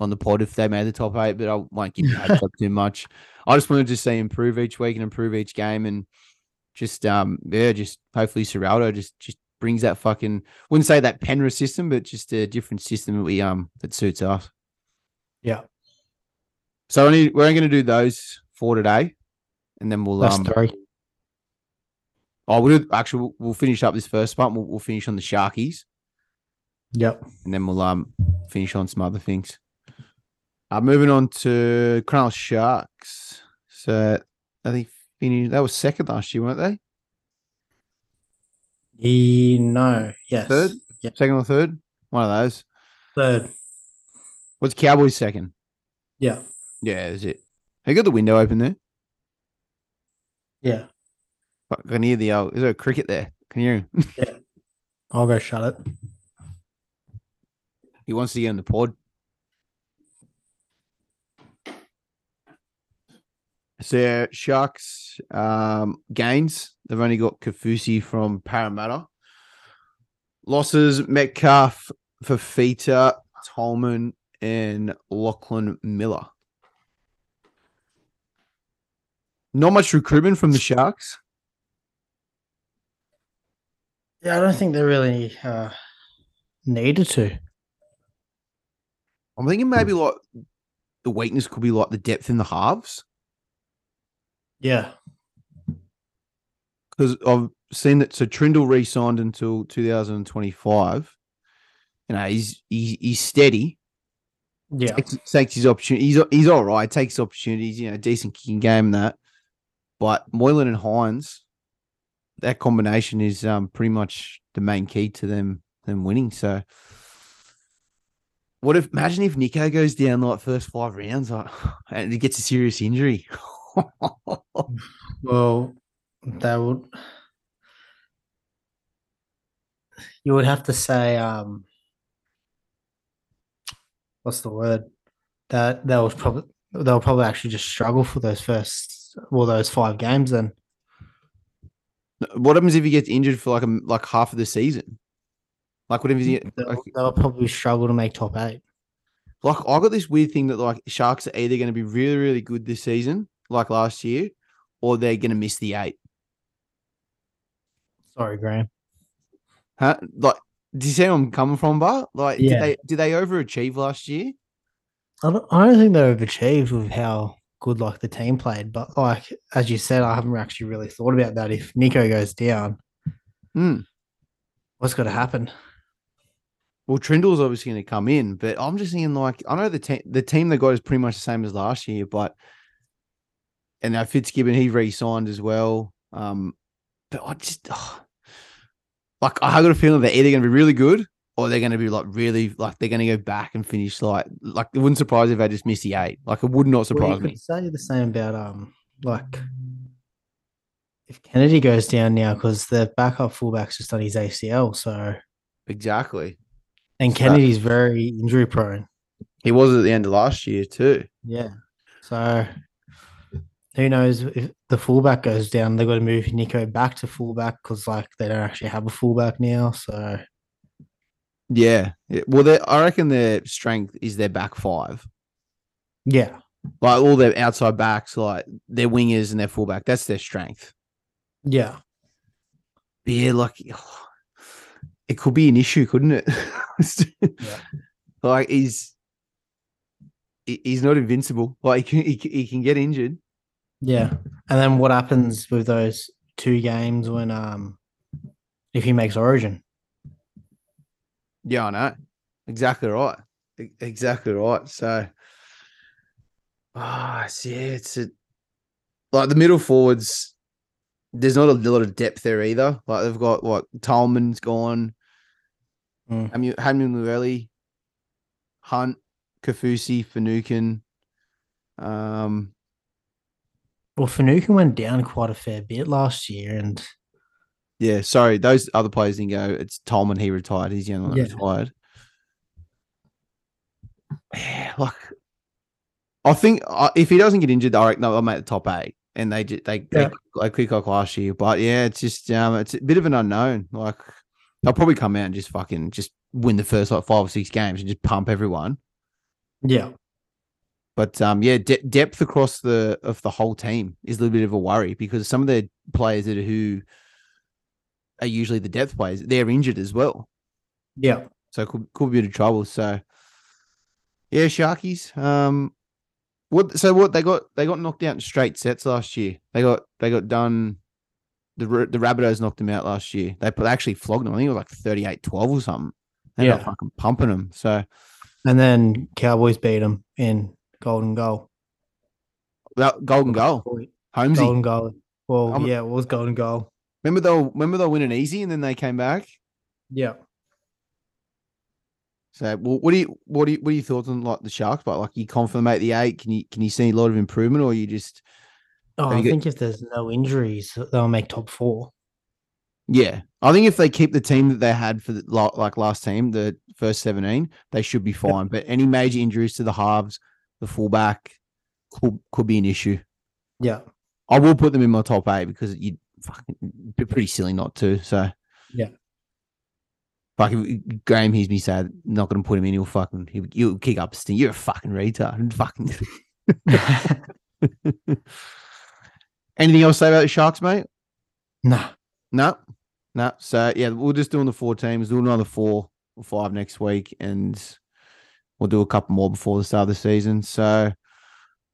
on the pod if they made the top eight, but I won't give you up too much. I just wanted to see improve each week and improve each game, and just um yeah, just hopefully Ciraldo just just brings that fucking wouldn't say that Penrith system, but just a different system that we um that suits us. Yeah. So only we're only going to do those four today, and then we'll That's um. three. Oh, we'll actually we'll, we'll finish up this first part. We'll, we'll finish on the Sharkies, Yep. and then we'll um finish on some other things. Uh, moving on to Cronulla Sharks. So I think finished, that was second last year, weren't they? E, no. Yes. Third? Yeah. Second or third? One of those. Third. What's Cowboys second? Yeah. Yeah, is it? They got the window open there. Yeah. Fuck, I can hear the uh, is there a cricket there? Can you him? I'll go shut it. He wants to get in the pod. So Sharks um, gains. They've only got Kaufusi from Parramatta. Losses Metcalf, Fifita, Tolman, and Lachlan Miller. Not much recruitment from the Sharks. Yeah, I don't think they really uh, needed to. I'm thinking maybe like the weakness could be like the depth in the halves. Yeah. because I've seen that. So Trindall re-signed until 2025. You know, he's he's, he's steady. Yeah. Takes, takes his opportunity. He's he's all right. Takes opportunities. You know, decent kicking game and that. But Moylan and Hynes, that combination is um pretty much the main key to them them winning. So. What if imagine if Nico goes down like first five rounds like, and he gets a serious injury? Well, that would you would have to say um what's the word? That that was probably they'll probably actually just struggle for those first well those five games then. What happens if he gets injured for like a, like half of the season? Like what if he they'll, like, they'll probably struggle to make top eight. Like I got this weird thing that like Sharks are either going to be really really good this season, like last year, or they're going to miss the eight. sorry graham Huh? Like, do you see where I'm coming from, Bar? Like, Yeah. did they did they overachieve last year? I don't, I don't think they've achieved with how good like the team played but like as you said i haven't actually really thought about that if nico goes down Hmm. what's got to happen Well, Trindall's obviously going to come in, but I'm just thinking like I know the team the team they got is pretty much the same as last year, but and now Fitzgibbon he re-signed as well. Um, but I just like I got a feeling they're either going to be really good or they're going to be like really like they're going to go back and finish like like it wouldn't surprise if they just miss the eight. Like it would not Well, surprise you me. could say the same about um like if Kennedy goes down now because the backup fullback's just on his ACL, so Exactly. and So- Kennedy's very injury prone. He was at the end of last year too. Yeah, so who knows if the fullback goes down? They've got to move Nico back to fullback because like they don't actually have a fullback now. So Yeah. Well, I reckon their strength is their back five. yeah, Like all their outside backs, like their wingers and their fullback. That's their strength. yeah, But yeah, like it could be an issue, couldn't it? Yeah. Like he's he's not invincible. Like he can, he, he can get injured. Yeah. And then what happens with those two games when um if he makes Origin? Yeah, I know. Exactly right. Exactly right. So, ah, it's yeah, it's a, like the middle forwards. There's not a lot of depth there either. Like they've got what Tolman's gone, Mm. Hamu- Llewellyn, Hunt, Kaufusi, Finucane. Um, Well, Finucane went down quite a fair bit last year, and yeah, sorry, those other players didn't go. It's Tolman. He retired. He's the only one Yeah. retired. Yeah, like I think uh, if he doesn't get injured, I reckon they'll make the top eight, and they ju- they Yeah. they, they quick like last year. But yeah, it's just um, it's a bit of an unknown. Like they'll probably come out and just fucking just win the first like five or six games and just pump everyone. yeah, But um, yeah, de- depth across the of the whole team is a little bit of a worry because some of the players that are who are usually the depth players, they're injured as well. yeah. So could could be a bit of trouble. So yeah, Sharkies. Um what so what they got they got knocked out in straight sets last year. They got they got done the the Rabbitohs knocked them out last year. They put, actually flogged them. I think it was like 38-12 or something. They. Yeah. fucking pumping them. So And then Cowboys beat them in golden goal. that golden goal. Holmesy. Golden goal. Well, I'm- yeah, it was golden goal. Remember they'll remember they were winning easy and then they came back. Yeah. So, well, what do you what do you what are your thoughts on like the Sharks? But like, you confident they the eight? Can you can you see a lot of improvement, or you just Oh, I got- think if there's no injuries, they'll make top four. yeah? I think if they keep the team that they had for the, like last team, the first seventeen, they should be fine. But any major injuries to the halves, the fullback, could could be an issue. Yeah. I will put them in my top eight because you fucking be pretty silly not to. So Yeah. If Graham hears me say not going to put him in, he'll fucking he'll, he'll kick up a stink. You're a fucking retard. Fucking. Anything else to say about the Sharks, mate? nah. No, no. So yeah, we're just doing the four teams. Do another four or five next week, and we'll do a couple more before the start of the season. So,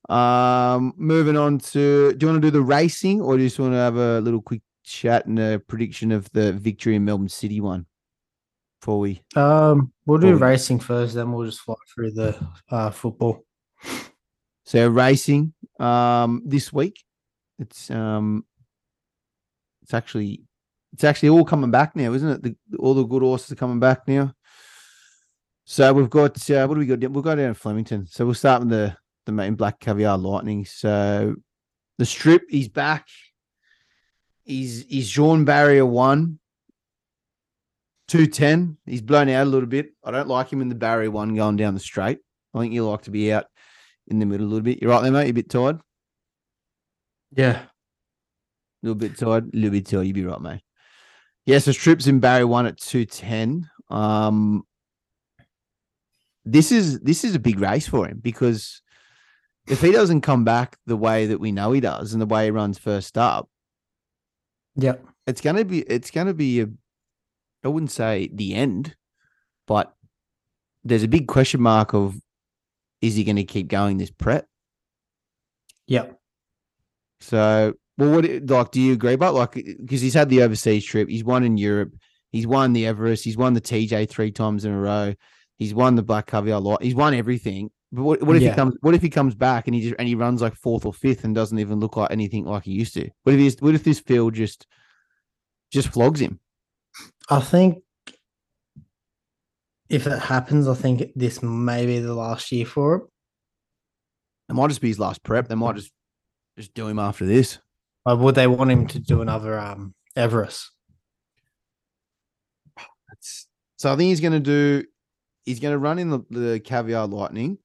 um, moving on to, do you want to do the racing, or do you just want to have a little quick chat and a prediction of the victory in Melbourne City one before we? Um, we'll do Cool. racing first, then we'll just fly through the uh, football. So racing, um, this week, it's um, it's actually it's actually all coming back now, isn't it? The, all the good horses are coming back now. So we've got uh, what do we got? We'll go down to Flemington. So we'll start with the the main black caviar lightning. So The strip, he's back. He's he's drawn barrier one. 210. He's blown out a little bit. I don't like him in the barrier one going down the straight. I think you like to be out in the middle a little bit. You're right there, mate. You're a bit tired. Yeah. A little bit tired. A little bit tired. You'd be right, mate. Yeah, so strips in barrier one at 210. Um this is this is a big race for him because if he doesn't come back the way that we know he does and the way he runs first up, Yep. it's gonna be it's gonna be a I wouldn't say the end, but there's a big question mark of is he gonna keep going this prep? Yep. So well what like do you agree about like because he's had the overseas trip, he's won in Europe, he's won the Everest, he's won the TJ three times in a row, he's won the Black Caviar lot, he's won everything. But what, what if Yeah. he comes what if he comes back and he just and he runs like fourth or fifth and doesn't even look like anything like he used to? What if he's what if this field just just flogs him? I think if it happens, I think this may be the last year for him. It might just be his last prep. They might just just do him after this. Or would they want him to do another um Everest? That's, so I think he's going to do. He's going to run in the, the Caviar Lightning,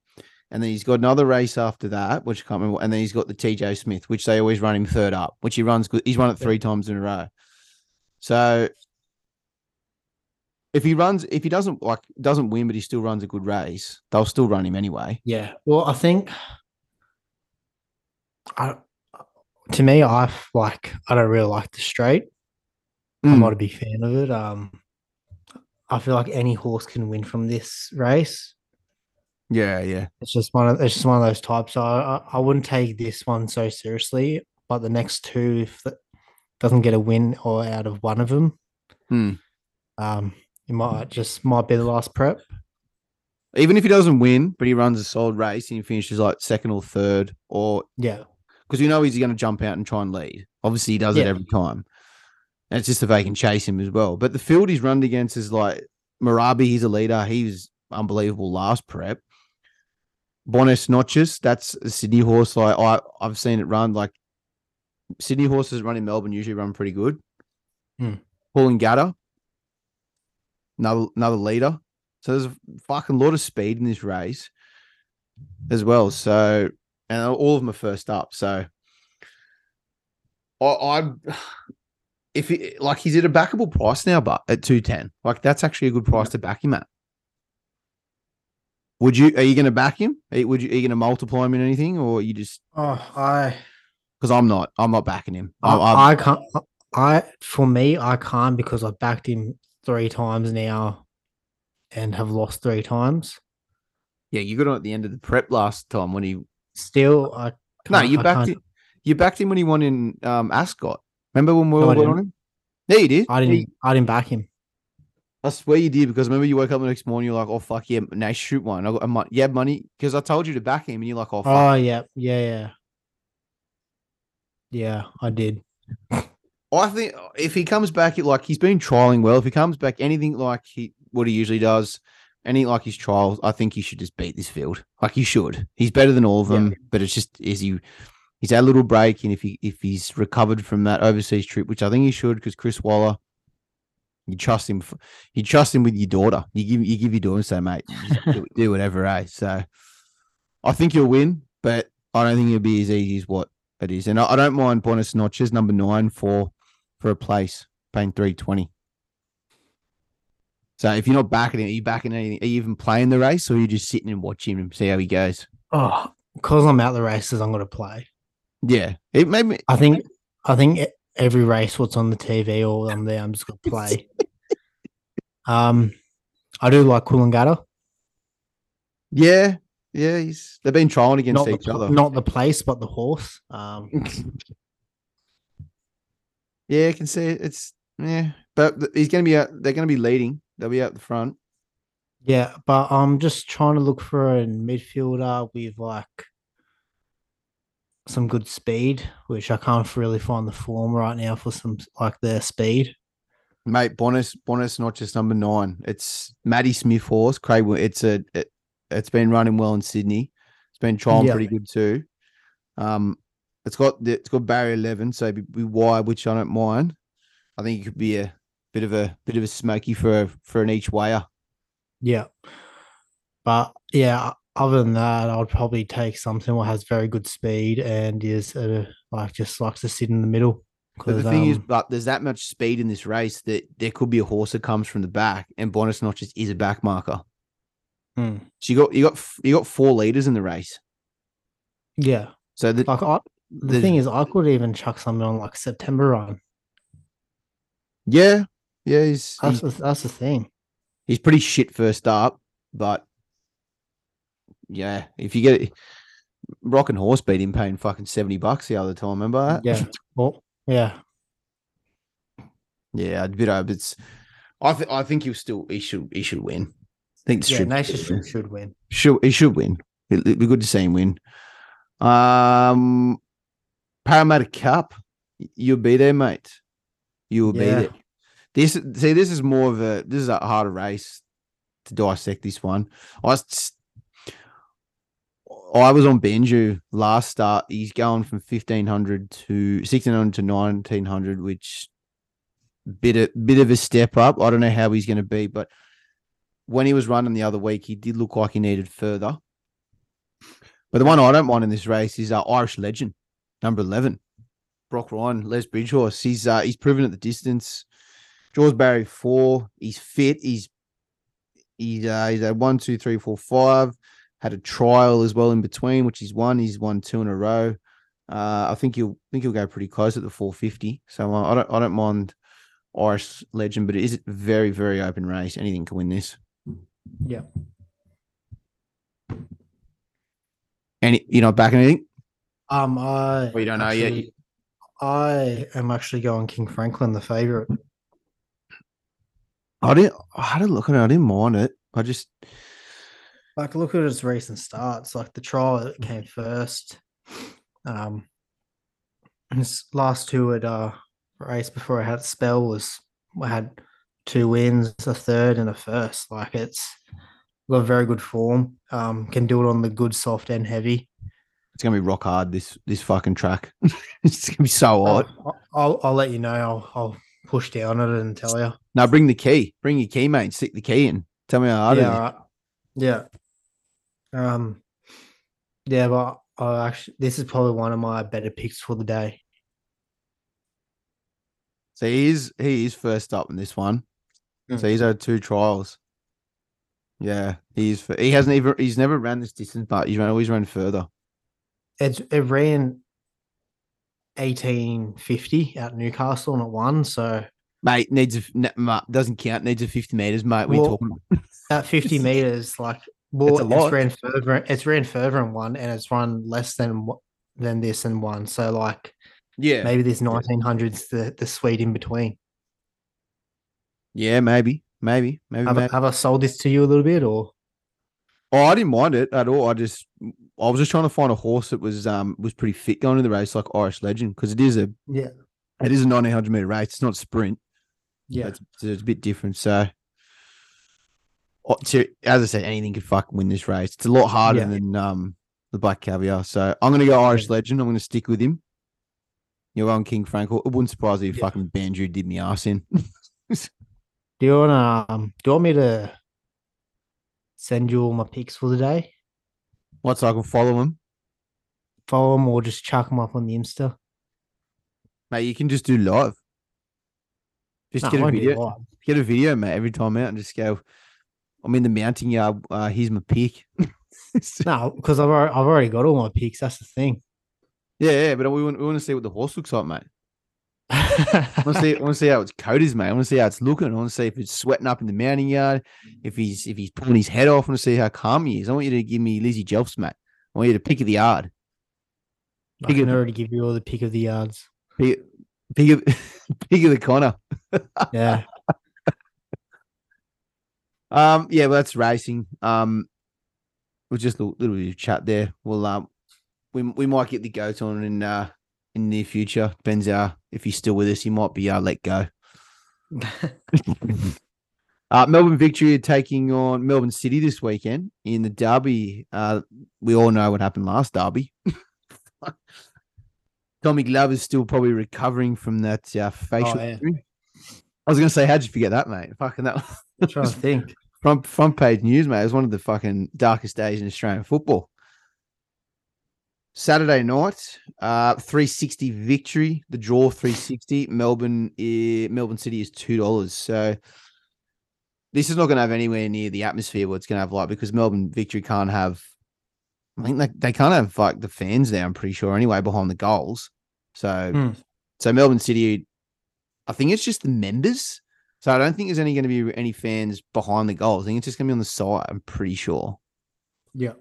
and then he's got another race after that, which I can't remember. And then he's got the TJ Smith, which they always run him third up, which he runs good. He's run it three times in a row. So if he runs, if he doesn't like doesn't win, but he still runs a good race, they'll still run him anyway. Yeah. Well, I think I to me, I like I don't really like the straight. I'm Mm. not a big fan of it. Um, I feel like any horse can win from this race. Yeah, yeah. It's just one of it's just one of those types. So I, I, wouldn't take this one so seriously. But the next two, if it doesn't get a win or out of one of them, Hmm. um, it might just might be the last prep. Even if he doesn't win, but he runs a solid race and he finishes like second or third, or Yeah, because we know he's going to jump out and try and lead. Obviously, he does it every time. And it's just if they can chase him as well. But the field he's run against is like Marabi, he's a leader. He was unbelievable last prep. Bonus Notches, that's a Sydney horse. Like I, I've seen it run. Like Sydney horses run in Melbourne usually run pretty good. Hmm. Paul Gatter, another another leader. So there's a fucking lot of speed in this race as well. So and all of them are first up. So I, I'm if he, like he's at a backable price now, but at two ten, like that's actually a good price to back him at. Would you? Are you going to back him? Are you, would you? Are you going to multiply him in anything, or you just? Oh, I, Because I'm not. I'm not backing him. I, I'm, I'm- can't. I for me, I can't because I've backed him three times now, and have lost three times. yeah, you got him at the end of the prep last time when he. Still, I No, you I backed can't- him. You backed him when he won in um, Ascot. Remember when we No, all I went on him? Yeah, you did. I didn't. I didn't back him. I swear you did because remember you woke up the next morning, you're like, "Oh fuck yeah, now shoot one." I got a mon- yeah money because I told you to back him, and you're like, "Oh fuck." Oh yeah, yeah, yeah, yeah. I did. I think if he comes back, like he's been trialing well. If he comes back anything like he what he usually does, any like his trials, I think he should just beat this field. Like he should. He's better than all of Yeah. them, but it's just is he he's had a little break, and if he if he's recovered from that overseas trip, which I think he should, because Chris Waller, you trust him. You trust him with your daughter. You give you give your daughter say, mate, do, do whatever, eh? So I think you'll win, but I don't think it'll be as easy as what it is. And I, I don't mind bonus notches number nine for for a place, paying three twenty. So if you're not backing him, are you backing anything? Are you even playing the race, or are you just sitting and watching him see how he goes? Oh, because I'm out the races, I'm gonna play. Yeah, it made me. I think. I think every race, what's on the TV or I'm there, I'm just gonna play. um, I do like Coolangatta. Yeah, yeah. He's they've been trying against Not each pl- other. not the place, but the horse. Um, yeah, I can see it. It's yeah, but he's gonna be out. They're gonna be leading. They'll be out the front. yeah, but I'm just trying to look for a midfielder with like some good speed, which I can't really find the form right now for some like their speed. Mate, bonus, bonus, not just number nine. It's Maddie Smith horse. Craig, it's a, it, it's been running well in Sydney. It's been trying Yeah. pretty good too. Um, It's got the, it's got barrier eleven, so be, be wide, which I don't mind. I think it could be a bit of a bit of a smoky for a, for an each wayer. Yeah. But yeah, other than that, I'd probably take something that has very good speed and is uh, like just likes to sit in the middle. But the thing is, um, but there's that much speed in this race that there could be a horse that comes from the back, and Bonus Notches is a back marker. hmm, So you got you got you got four leaders in the race. yeah, So the, like I, the There's- thing is, I could even chuck something on like September run. yeah, yeah, he's That's he's, the, that's the thing. he's pretty shit first up, but yeah, if you get it, Rock and Horse beat him paying fucking seventy bucks the other time. Remember that? Yeah. Well, yeah, yeah, a bit over. It's I th- I think he'll still he should he should win. I think the yeah. Nation should win. should, should win. Should he should win. It, would be good to see him win. Um, Parramatta Cup, you'll be there, mate. You will be there. This see, this is more of a this is a harder race to dissect. This one, I I was on Benju last start. He's going from fifteen hundred to sixteen hundred to nineteen hundred, which bit of bit of a step up. I don't know how he's going to be, but when he was running the other week, he did look like he needed further. But the one I don't mind in this race is uh, Irish Legend, number eleven, Brock Ryan, Les Bridgehorse. He's uh, he's proven at the distance. Jaws Barry four. He's fit. He's he's uh, he's had one, two, three, four, five. Had a trial as well in between, which he's won. He's won two in a row. Uh, I think he'll think he'll go pretty close at the 450. So I don't I don't mind Irish Legend, but it is a very very open race. Anything can win this. Yeah. Any you not backing anything? Um, I. Well, you don't know yet. I am actually going King Franklin, the favorite. I didn't. I had a look at it. I didn't mind it. I just Like, look at his recent starts. Like the trial that came first. Um, his last two at uh race before I had spell was I had two wins, a third, and a first. Like it's got very good form. Um, can do it on the good, soft, and heavy. it's gonna be rock hard. This this fucking track. it's gonna be so hard. I'll, I'll I'll let you know. I'll I'll push down on it and tell you. Now bring the key. Bring your key, mate. Stick the key in. Tell me how hard yeah, it is. alright. yeah. Um, yeah, but I actually this is probably one of my better picks for the day. So he is he is first up in this one. Mm. So he's had two trials. Yeah, he's he hasn't even he's never ran this distance, but he's always run further. It's it ran eighteen fifty at Newcastle and it won. So Mate needs a doesn't count. Needs a fifty meters, mate. We Well, talking. at fifty meters, like well, a it's ran further. It's ran further and one, and it's run less than than this and one. So like Yeah, maybe this nineteen hundreds the the sweet in between. yeah, maybe, maybe, maybe. Have, I- maybe. have I sold this to you a little bit or? Oh, I didn't mind it at all. I just I was just trying to find a horse that was um was pretty fit going in the race, like Irish Legend, because it is a Yeah. it is a nineteen hundred meter race. It's not sprint. Yeah. It's, it's a bit different. So, to- as I said, anything could fucking win this race. It's a lot harder Yeah. than um the Black Caviar. So I'm gonna go Irish Legend. I'm gonna stick with him. You're on King Frankel. It wouldn't surprise me if Yeah. fucking Banjo did me ass in. Do you want to um, do you want me to send you all my picks for the day? What so I can follow him, Follow them or just chuck them up on the Insta? mate. You can just do live. Just No, get a video. Get a video, mate, every time out and just go. I'm in the mounting yard. Uh, here's my pick. No, because I've already, I've already got all my picks. That's the thing. yeah, yeah, but we want, we want to see what the horse looks like, mate. I want to see. I want to see how its coat is, mate. I want to see how it's looking. I want to see if it's sweating up in the mounting yard. If he's if he's pulling his head off. I want to see how calm he is. I want you to give me Lizzie Jelfs, mate. I want you to pick of the yard. I Pick can it- already give you all the pick of the yards. Pick, pick of pick of the corner. Yeah. Um, yeah, well, that's racing. Um, we'll just a little, little bit of chat there. We'll um, we we might get the goat on in uh in the near future. Depends uh if he's still with us. He might be uh let go. Uh, Melbourne Victory are taking on Melbourne City this weekend in the derby. Uh, we all know what happened last derby. Tommy Glover's still probably recovering from that uh, facial yeah. injury. I was gonna say, how'd you forget that, mate? Fucking that I'm trying to think. front front page news, mate. It was one of the fucking darkest days in Australian football. Saturday night, uh, 360 victory. The draw 360. Melbourne, i- Melbourne City is two dollars. So this is not going to have anywhere near the atmosphere what it's going to have like because Melbourne victory can't have. I think they, they can't have like the fans there. I'm pretty sure anyway behind the goals. So Hmm. so Melbourne City, I think it's just the members. So I don't think there's any going to be any fans behind the goals. I think it's just going to be on the side. I'm pretty sure. Yeah.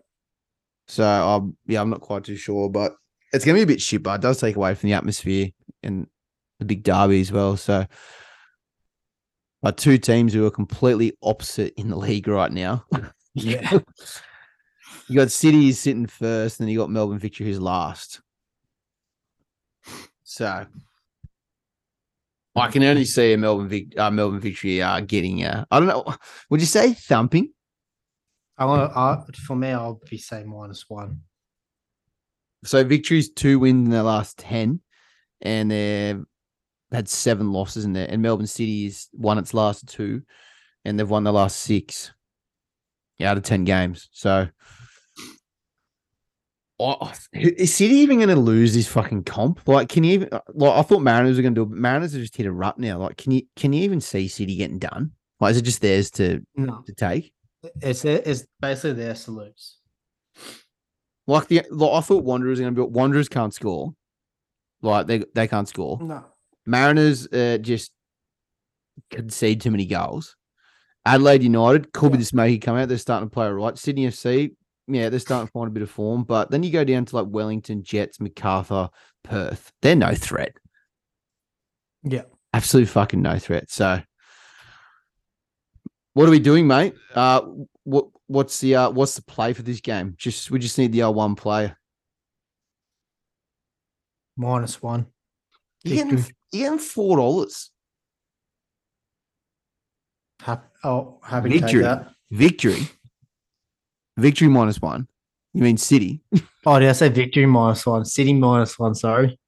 So um, yeah, I'm not quite too sure, but it's going to be a bit shit. But it does take away from the atmosphere and the big derby as well. So, but two teams who are completely opposite in the league right now. Yeah. you got City sitting first, and then you got Melbourne Victory who's last. So I can only see a Melbourne Vic, uh, Melbourne Victory uh, getting. Uh, I don't know. Would you say thumping? I want. I, for me, I'll be saying minus one. So Victory's two wins in their last ten, and they've had seven losses in there. And Melbourne City's won its last two, and they've won the last six out of ten games. So, I- is City even going to lose this fucking comp? Like, can you even? Like, I thought Mariners were going to do it, but Mariners have just hit a rut now. Like, can you can you even see City getting done? Like, is it just theirs to No, to take? it's it's basically theirs to lose. Like the like, I thought Wanderers are going to be. Wanderers can't score. Like they they can't score. No. Mariners uh, just concede too many goals. Adelaide United could be this smoky come out. They're starting to play right. Sydney FC, yeah, they're starting to find a bit of form. But then you go down to like Wellington, Jets, Macarthur, Perth. They're no threat. Yeah. Absolute fucking no threat. So, what are we doing, mate? Uh, what what's the uh, what's the play for this game? Just we just need the L one player. Minus one. You're getting, you're getting four dollars. Hap- oh, happy to Victory. take that. Victory. Victory minus one. You mean City? Oh, did I say victory minus one? City minus one. Sorry.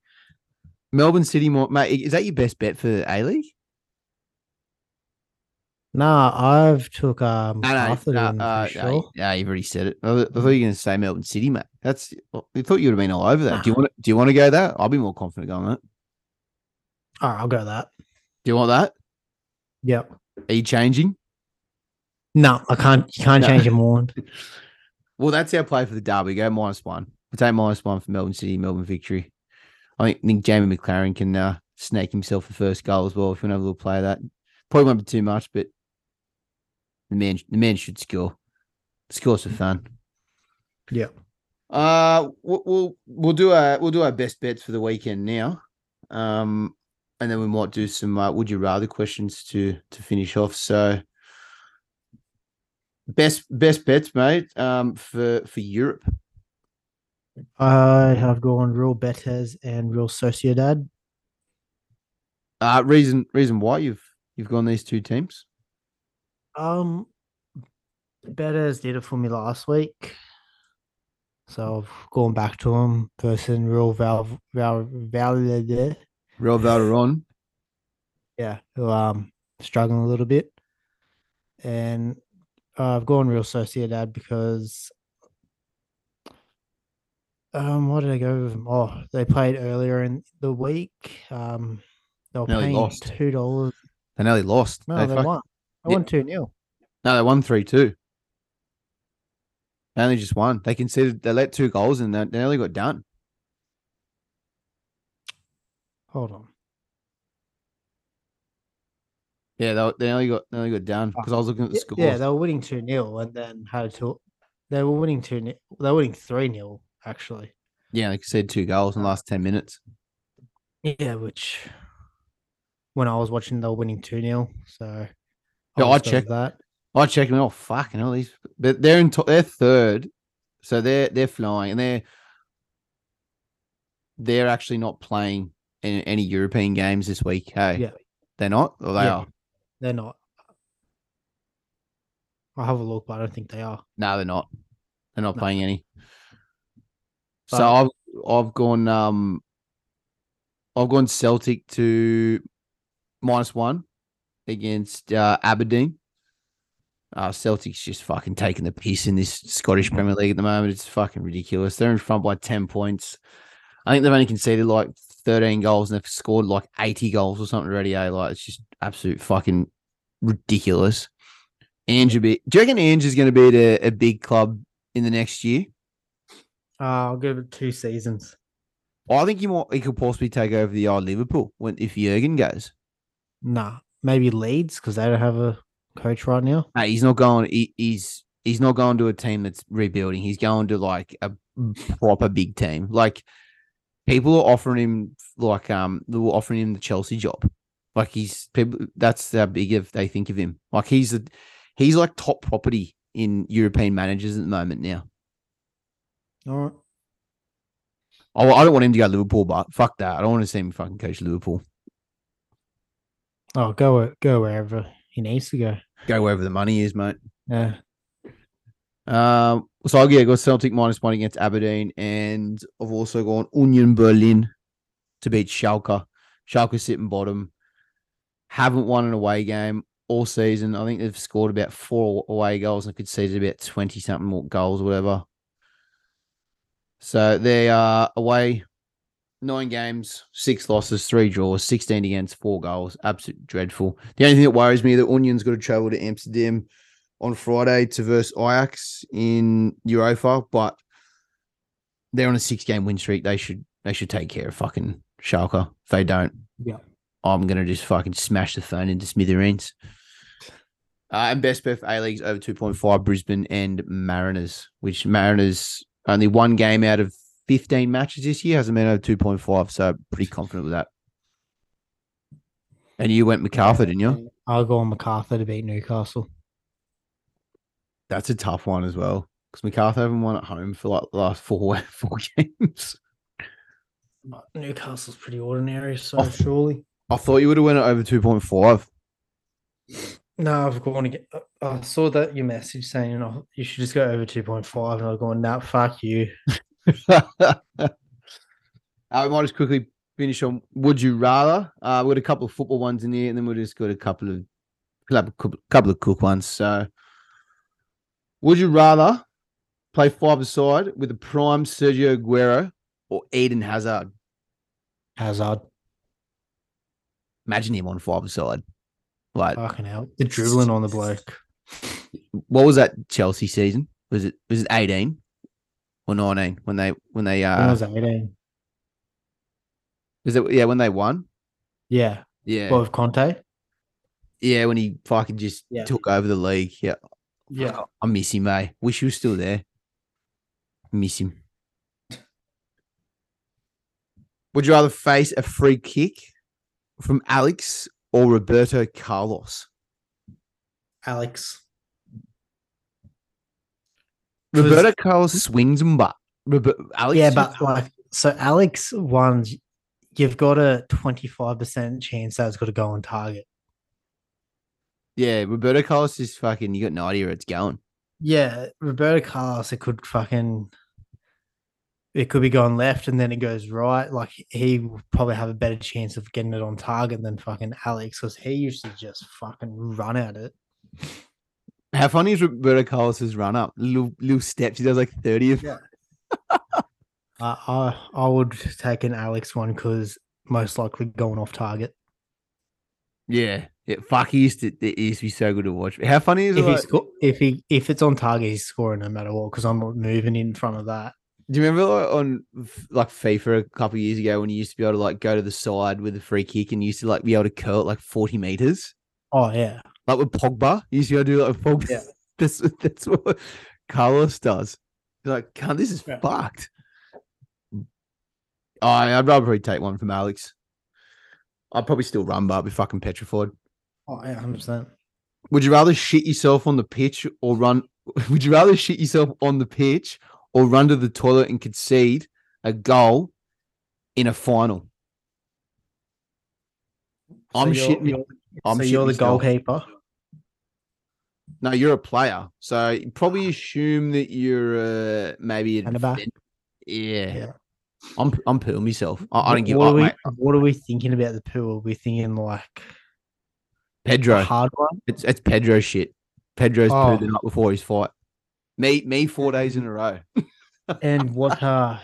Melbourne City, mo- mate. Is that your best bet for A League? Nah, I've took um. No, no, Arthur no, for uh, sure. no, no, you've already said it. I, I thought you were going to say Melbourne City, mate. That's. I thought you would have been all over that. Do you want? Do you want to go that? I'll be more confident going that. All right, I'll go that. Do you want that? Yep. Are you changing? No, I can't. You can't No. change your mind. Well, that's our play for the derby. Go minus one. We'll take minus one for Melbourne City, Melbourne victory. I think, Jamie Maclaren can uh, snake himself the first goal as well. If you want to have a little play of that, probably won't be too much, but the man, the man should score. Scores for fun. Yeah. Uh, we'll, we'll we'll do our we'll do our best bets for the weekend now, um, and then we might do some uh, would you rather questions to to finish off. So, best best bets, mate, um, for for Europe. I have gone Real Betis and Real Sociedad. Uh, reason reason why you've you've gone these two teams. Um, Betis did it for me last week, so I've gone back to them versus Real Val Val Valladolid. Real Valderon. Yeah, who um struggling a little bit, and uh, I've gone Real Sociedad because um what did I go with them? Oh, they played earlier in the week. Um, they were Nearly paying lost. two dollars. They nearly lost. No, they they, fuck- won. They Yeah. won two 0 No, they won three two. They only just won. They conceded. They let two goals and they, they nearly got done. Hold on. Yeah, they, they nearly got they nearly got down Oh, because I was looking at the Yeah, scores. yeah, they were winning two 0 and then had to. They were winning two. 0 They were winning three 0 actually. Yeah, they said, two goals in the last ten minutes. Yeah, which when I was watching, they were winning two 0 So Yeah, I just go with checked. that. I checked them. Oh fucking all These, but they're in. To- they're third, so they're they're flying, and they're they're actually not playing in any European games this week. Hey, Yeah. they're not, or they Yeah. are. They're not. I'll have a look, but I don't think they are. No, they're not. They're not No. playing any. So I've I've gone um I've gone Celtic to minus one against uh, Aberdeen. Uh, Celtic's just fucking taking the piss in this Scottish Premier League at the moment. It's fucking ridiculous. They're in front by 10 points. I think they've only conceded like 13 goals and they've scored like 80 goals or something already. Eh? Like, it's just absolute fucking ridiculous. Ange, be, do you reckon Ange is going to be at a, a big club in the next year? Uh, I'll give it two seasons. I think he might, he could possibly take over the old Liverpool when if Jurgen goes. Nah, maybe Leeds because they don't have a coach right now. Nah, he's not going. He, he's he's not going to a team that's rebuilding. He's going to like a proper big team. Like people are offering him like um they were offering him the Chelsea job. Like he's people. That's how big if they think of him. Like he's a he's like top property in European managers at the moment now. All right. Oh, I don't want him to go to Liverpool, but fuck that. I don't want to see him fucking coach Liverpool. Oh, go go wherever he needs to go. Go wherever the money is, mate. Yeah. Um, so yeah, I got Celtic minus one against Aberdeen, and I've also gone Union Berlin to beat Schalke. Schalke sitting bottom, haven't won an away game all season. I think they've scored about four away goals and conceded about twenty something more goals, whatever. So they are away nine games, six losses, three draws, 16 against, four goals. Absolute dreadful. The only thing that worries me, that Union's got to travel to Amsterdam on Friday to verse Ajax in Europa, but they're on a six game win streak. They should they should take care of fucking Schalke. If they don't, Yeah. I'm gonna just fucking smash the phone into smithereens. Uh, and best bet for A Leagues over 2.5 Brisbane and Mariners, which Mariners only one game out of 15 matches this year, hasn't been over 2.5. So pretty confident with that. And you went MacArthur, didn't you? I'll go on MacArthur to beat Newcastle. That's a tough one as well. Because MacArthur haven't won at home for like the last four four games. But Newcastle's pretty ordinary, so Oh. surely. I thought you would have went over 2.5. No, I've gone to get. I saw that your message saying oh, you should just go over two point five, and I was going, "Nah, fuck you." uh, we might just quickly finish on Would You Rather. Uh, we've got a couple of football ones in here, and then we've just got a couple of couple of cook ones. So, would you rather play five aside with a prime Sergio Aguero or Eden Hazard? Hazard, Imagine him on five aside. Like, fucking hell, the dribbling on the bloke. what was that Chelsea season? Was it was it eighteen or nineteen when they when they When uh was eighteen. was it yeah when they won? Yeah, Yeah, well, with Conte. yeah, when he fucking just Yeah. took over the league. Yeah, Yeah, I miss him, mate. Wish he was still there. Miss him. Would you rather face a free kick from Alex or Roberto Carlos? Alex. Roberto Carlos swings them, but Robert, Alex. yeah, but like, so Alex won. You've got a twenty five percent chance that it's got to go on target. Yeah, Roberto Carlos is fucking. You got no idea where it's going. Yeah, Roberto Carlos, it could fucking, it could be going left and then it goes right. Like he would probably have a better chance of getting it on target than fucking Alex because he used to just fucking run at it. How funny is Roberto Carlos's run up? Little little steps. He does like thirty of. Yeah. I I, I would take an Alex one because most likely going off target. Yeah, yeah. Fuck, he used to. It used to be so good to watch. How funny is it? If he like- sco- if he if it's on target, he's scoring no matter what because I'm not moving in front of that. Do you remember like, on like FIFA a couple of years ago when you used to be able to like go to the side with a free kick and you used to like be able to curl it like forty meters, Oh yeah, like with Pogba. You used to be able to do that with Pogba. Yeah. that's that's what Carlos does. He's like, "God, this is Yeah. fucked." I I'd rather probably take one from Alex. I'd probably still run, but I'd be fucking petrified. Oh yeah, percent. Would you rather shit yourself on the pitch or run? Would you rather shit yourself on the pitch or run to the toilet and concede a goal in a final? I'm shitting. You're, I'm so shitting you're the myself. goalkeeper. No, you're a player, so you probably assume that you're uh, maybe a Yeah. Yeah. I'm I'm pooing myself. I, I don't give what up, are we, mate. What are we thinking about the poo? Are we thinking like Pedro. hard one? It's it's Pedro shit. Pedro's Oh. pooed the night before his fight. Me me four days in a row. And what uh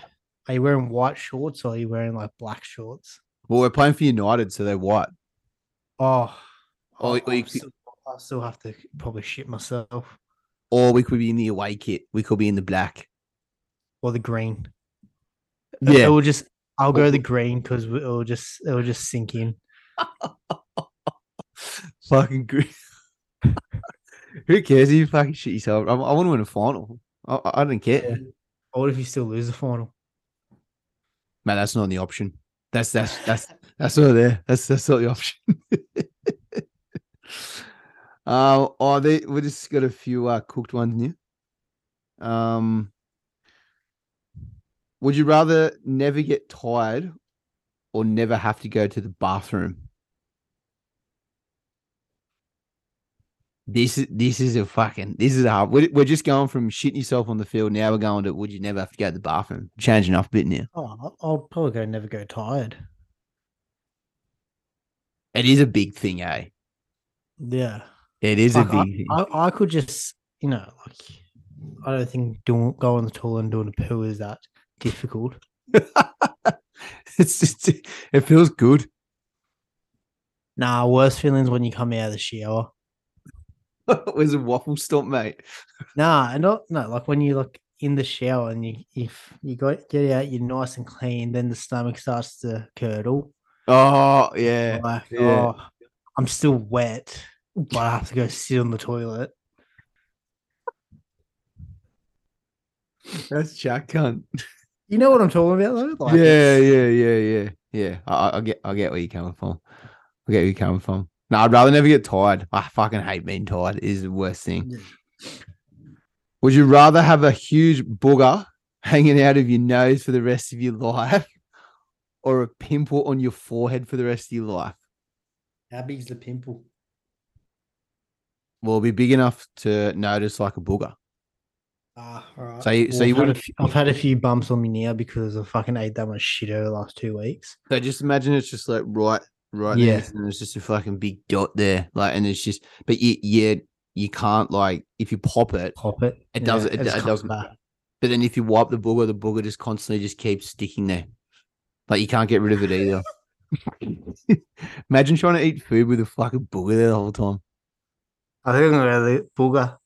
are you wearing white shorts or are you wearing like black shorts? Well, we're playing for United, so they're white. Oh, Or- or you still, I still have to probably shit myself Or we could be in the away kit. We could be in the black. or the green. Yeah. it will just. I'll go the green because it'll just it'll just sink in. fucking good. Who cares if you fucking shit yourself? I, I want to win a final. I, I I don't care. Yeah. What if you still lose the final? Man, that's not the option. That's that's that's that's not there. That's that's not the option. uh, oh, they we just got a few uh, cooked ones new. Um, would you rather never get tired or never have to go to the bathroom? This is this is a fucking this is a hard. We're, we're just going from shitting yourself on the field. Now we're going to would you never have to go to the bathroom? Changing off a bit now. Oh, I'll- I'll probably go never go tired. It is a big thing, eh? Yeah. It is a Like, I, big thing. I, I could just, you know, like, I don't think doing going on the toilet and doing a poo is that difficult. it's just it feels good. Nah, worst feelings when you come out of the shower. Where's a waffle stomp, mate? Nah, and not no, like when you look in the shower and you if you got get out, you're nice and clean, then the stomach starts to curdle. Oh yeah, Like, yeah. oh, I'm still wet, but I have to go sit on the toilet. that's Jack cunt. You know what I'm talking about, though? Like, yeah, yeah, yeah, yeah, yeah. I- I get, I get where you're coming from. I get where you're coming from. No, I'd rather never get tired. I fucking hate being tired. It is the worst thing. Yeah. Would you rather have a huge booger hanging out of your nose for the rest of your life, or a pimple on your forehead for the rest of your life? How big's the pimple? Will it be big enough to notice like a booger. Ah, all right. So you- so you I've few- I've had a few bumps on me now because I fucking ate that much shit over the last two weeks. So just imagine it's just like right, right Yeah. there, and there's just a fucking big dot there, like, and it's just, but you, yeah, you can't like if you pop it, Pop it. It does- it- it's it come doesn't- back. but then if you wipe the booger, the booger just constantly just keeps sticking there, like you can't get rid of it either. imagine trying to eat food with a fucking booger there the whole time. I think I'm gonna go the booger.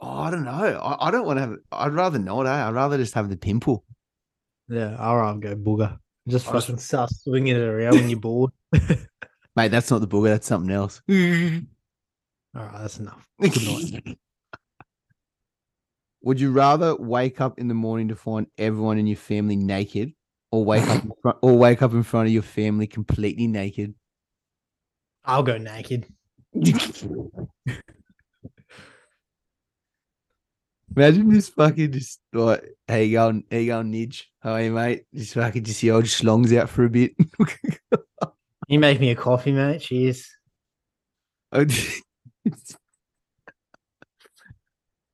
Oh, I don't know. I, I don't want to have. I'd rather not. Eh? I'd rather just have the pimple. Yeah, all right, I'll go booger. Just I fucking start swinging it around when you're bored. Mate, that's not the booger. That's something else. All right, that's enough. Good night. Would you rather wake up in the morning to find everyone in your family naked, or wake up in front, or wake up in front of your family completely naked? I'll go naked. Imagine this fucking just like, hey, you going, hey, you going, Nidge? How are you, mate? Just fucking just the old schlongs out for a bit. You make me a coffee, mate. Cheers. no,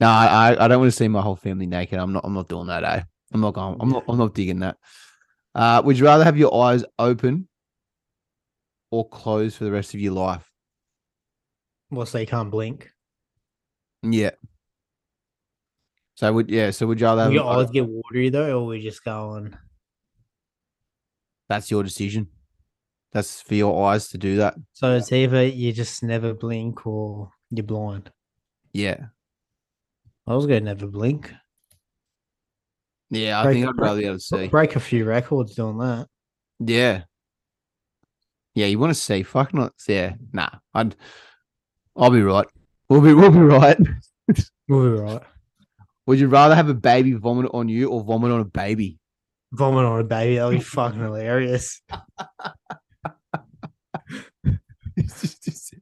I, I don't want to see my whole family naked. I'm not. I'm not doing that. Eh? I'm not going. I'm not. I'm not digging that. Uh, would you rather have your eyes open or closed for the rest of your life? Well, so you can't blink. Yeah. So would yeah. So would you rather have? Your eyes get watery though, or we just going? That's your decision. That's for your eyes to do that. So it's either you just never blink or you're blind. Yeah. I was gonna never blink. Yeah. I Break- think I'd rather be able to see. Break a few records doing that. Yeah. Yeah, you want to see? Fuck not. Yeah, nah. I'd. I'll be right. We'll be. We'll be right. We'll be right. Would you rather have a baby vomit on you or vomit on a baby? Vomit on a baby, that'll be fucking hilarious. It's just- just-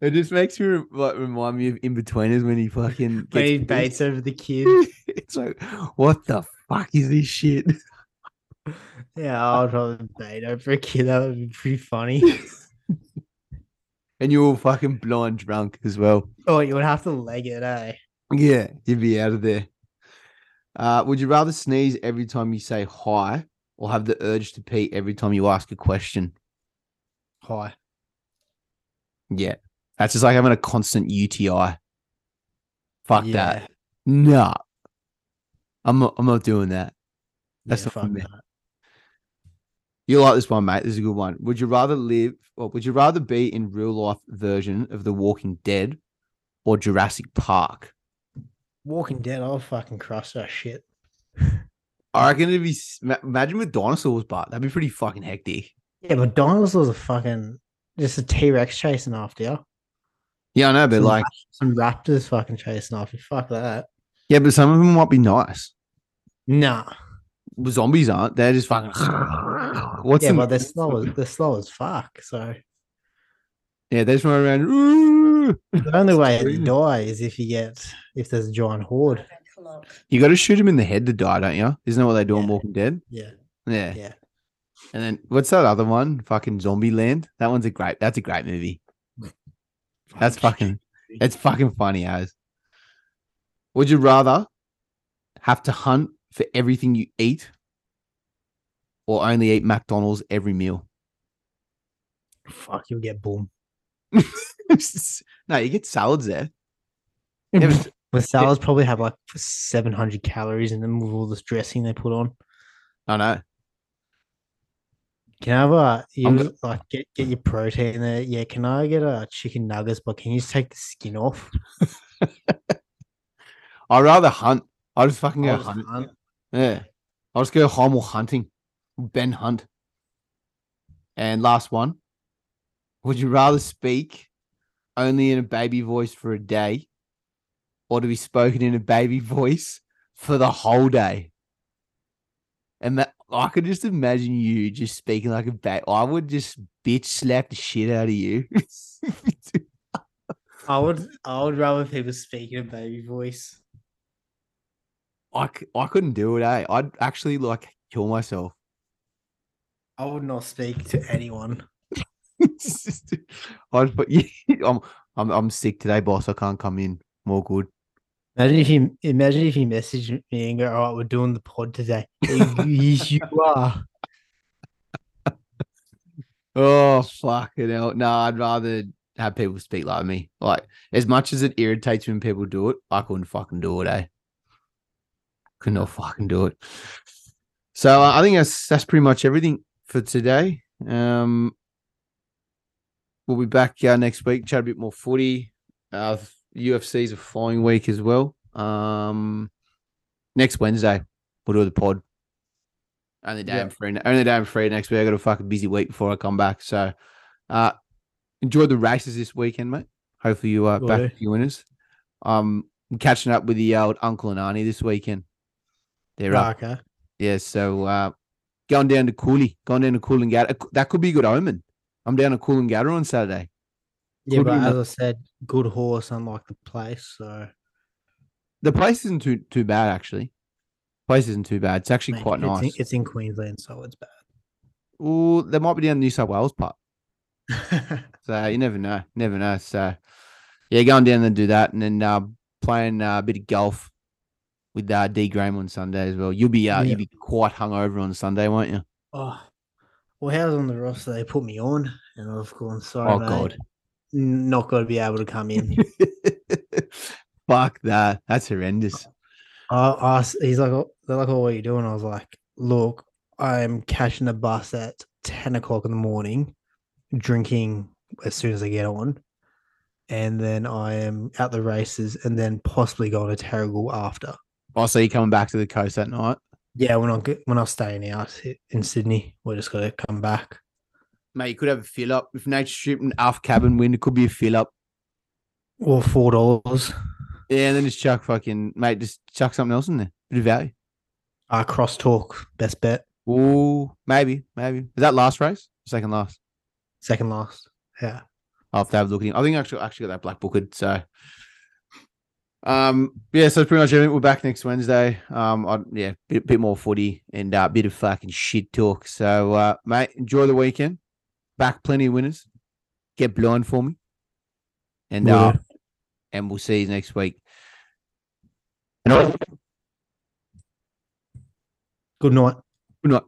it just makes me like remind me of Inbetweeners when he fucking When he baits over the kid. It's like, what the fuck is this shit? Yeah, I'll probably bait over a kid. That would be pretty funny. And you're all fucking blind drunk as well. oh, you would have to leg it, eh? Yeah, you'd be out of there. Uh, would you rather sneeze every time you say hi or have the urge to pee every time you ask a question? Hi. Yeah. That's just like having a constant UTI. Fuck yeah. that. Nah. I'm not I'm not doing that. That's yeah, not me. that. You like this one, mate. This is a good one. Would you rather live or would you rather be in real life version of The Walking Dead or Jurassic Park? Walking Dead, I'll fucking crush that shit. I reckon it'd be imagine with dinosaurs, but that'd be pretty fucking hectic. Yeah, but dinosaurs are fucking just a T Rex chasing after you. Yeah, I know, but Some like, Some raptors fucking chasing after you. Fuck that. yeah, but some of them might be nice. Nah. Zombies aren't. They're just fucking. What's yeah, but they're slow as they're slow as fuck. So yeah, they just run around. "Ooh." the only way to die is if you get if there's a giant horde. You got to shoot him in the head to die, don't you? Isn't that what they do Yeah. Walking Dead? Yeah. Yeah. Yeah. And then what's that other one? Fucking Zombieland. That one's a great. That's a great movie. That's fucking. It's fucking funny as. Would you rather have to hunt for everything you eat, or only eat McDonald's every meal? fuck, you'll get boom. no, you get salads there. Yeah, but- The salads probably have like 700 calories in them with all this dressing they put on. I know. Can I have a you I'm like get, get your protein there? Yeah, can I get a chicken nuggets? But can you just take the skin off? I'd rather hunt. I'll just fucking go I'll just hunt. hunt. Yeah. I'll just go home or hunting. Ben Hunt. And last one. Would you rather speak only in a baby voice for a day or to be spoken in a baby voice for the whole day? And that I could just imagine you just speaking like a baby. I would just bitch slap the shit out of you. I would I would rather people speak in a baby voice. I, I couldn't do it, eh? I'd actually like kill myself. I would not speak to anyone. Just- I'd put you. I'm, I'm I'm sick today, boss. I can't come in. More good. Imagine if you imagine if you messaged me and go, "All right, we're doing the pod today." yes, you are. Oh fucking hell! No, I'd rather have people speak like me. Like as much as it irritates when people do it, I couldn't fucking do it. Eh? Could not fucking do it. So uh, I think that's that's pretty much everything for today. Um, we'll be back uh, next week. Chat a bit more footy. Uh, UFC's a following week as well. Um, next Wednesday we'll do the pod. Only day Yeah. I'm free. Only day I'm free next week. I got a fucking busy week before I come back. So, uh, enjoy the races this weekend, mate. Hopefully you are Will back with your winners. Um, I'm catching up with the old uncle and auntie this weekend. They're up. Ah, okay. Yeah, so uh, going down to Cooley, going down to Coolangatta. That could be a good omen. I'm down at Coolangatta on Saturday. Yeah, Could but as I said, good horse, unlike the place. So The place isn't too too bad actually. Place isn't too bad. It's actually mate, quite it's nice. In, it's in Queensland, so it's Ooh, they might be down the New South Wales part. So you never know, never know. So yeah, going down and do that, and then uh, playing uh, a bit of golf with uh, D Graham on Sunday as well. You'll be uh, Yeah. you'll be quite hungover on Sunday, won't you? oh, well, how's on the roster? They put me on, and I've gone. Sorry, Oh mate, God, not going to be able to come in. fuck that. That's horrendous. I asked, he's like, "Oh," they're like, oh, what are you doing? I was like, look, I'm catching a bus at 10 o'clock in the morning, drinking as soon as I get on. And then I am at the races and then possibly going to Terrigal after. Oh, so you're coming back to the coast that night, Yeah, when I'm when I'm staying out in Sydney, we're just gonna come back. mate? You could have a fill up if Nature Strip and Alf Cabin win. It could be a fill up. Or four dollars. Yeah, and then just chuck fucking mate. Just chuck something else in there. Bit of value. Uh crosstalk, best bet, Ooh, maybe, maybe. Is that last race? Second last. second last. Yeah. I'll have to have a look at him. I think I actually actually got that black booked. So um yeah, so that's pretty much everything. We're back next Wednesday. Um I, yeah, bit bit more footy and a uh, bit of fucking shit talk. So uh mate, enjoy the weekend. Back plenty of winners. Get blind for me. And Will uh and we'll see you next week. Good night. Good night.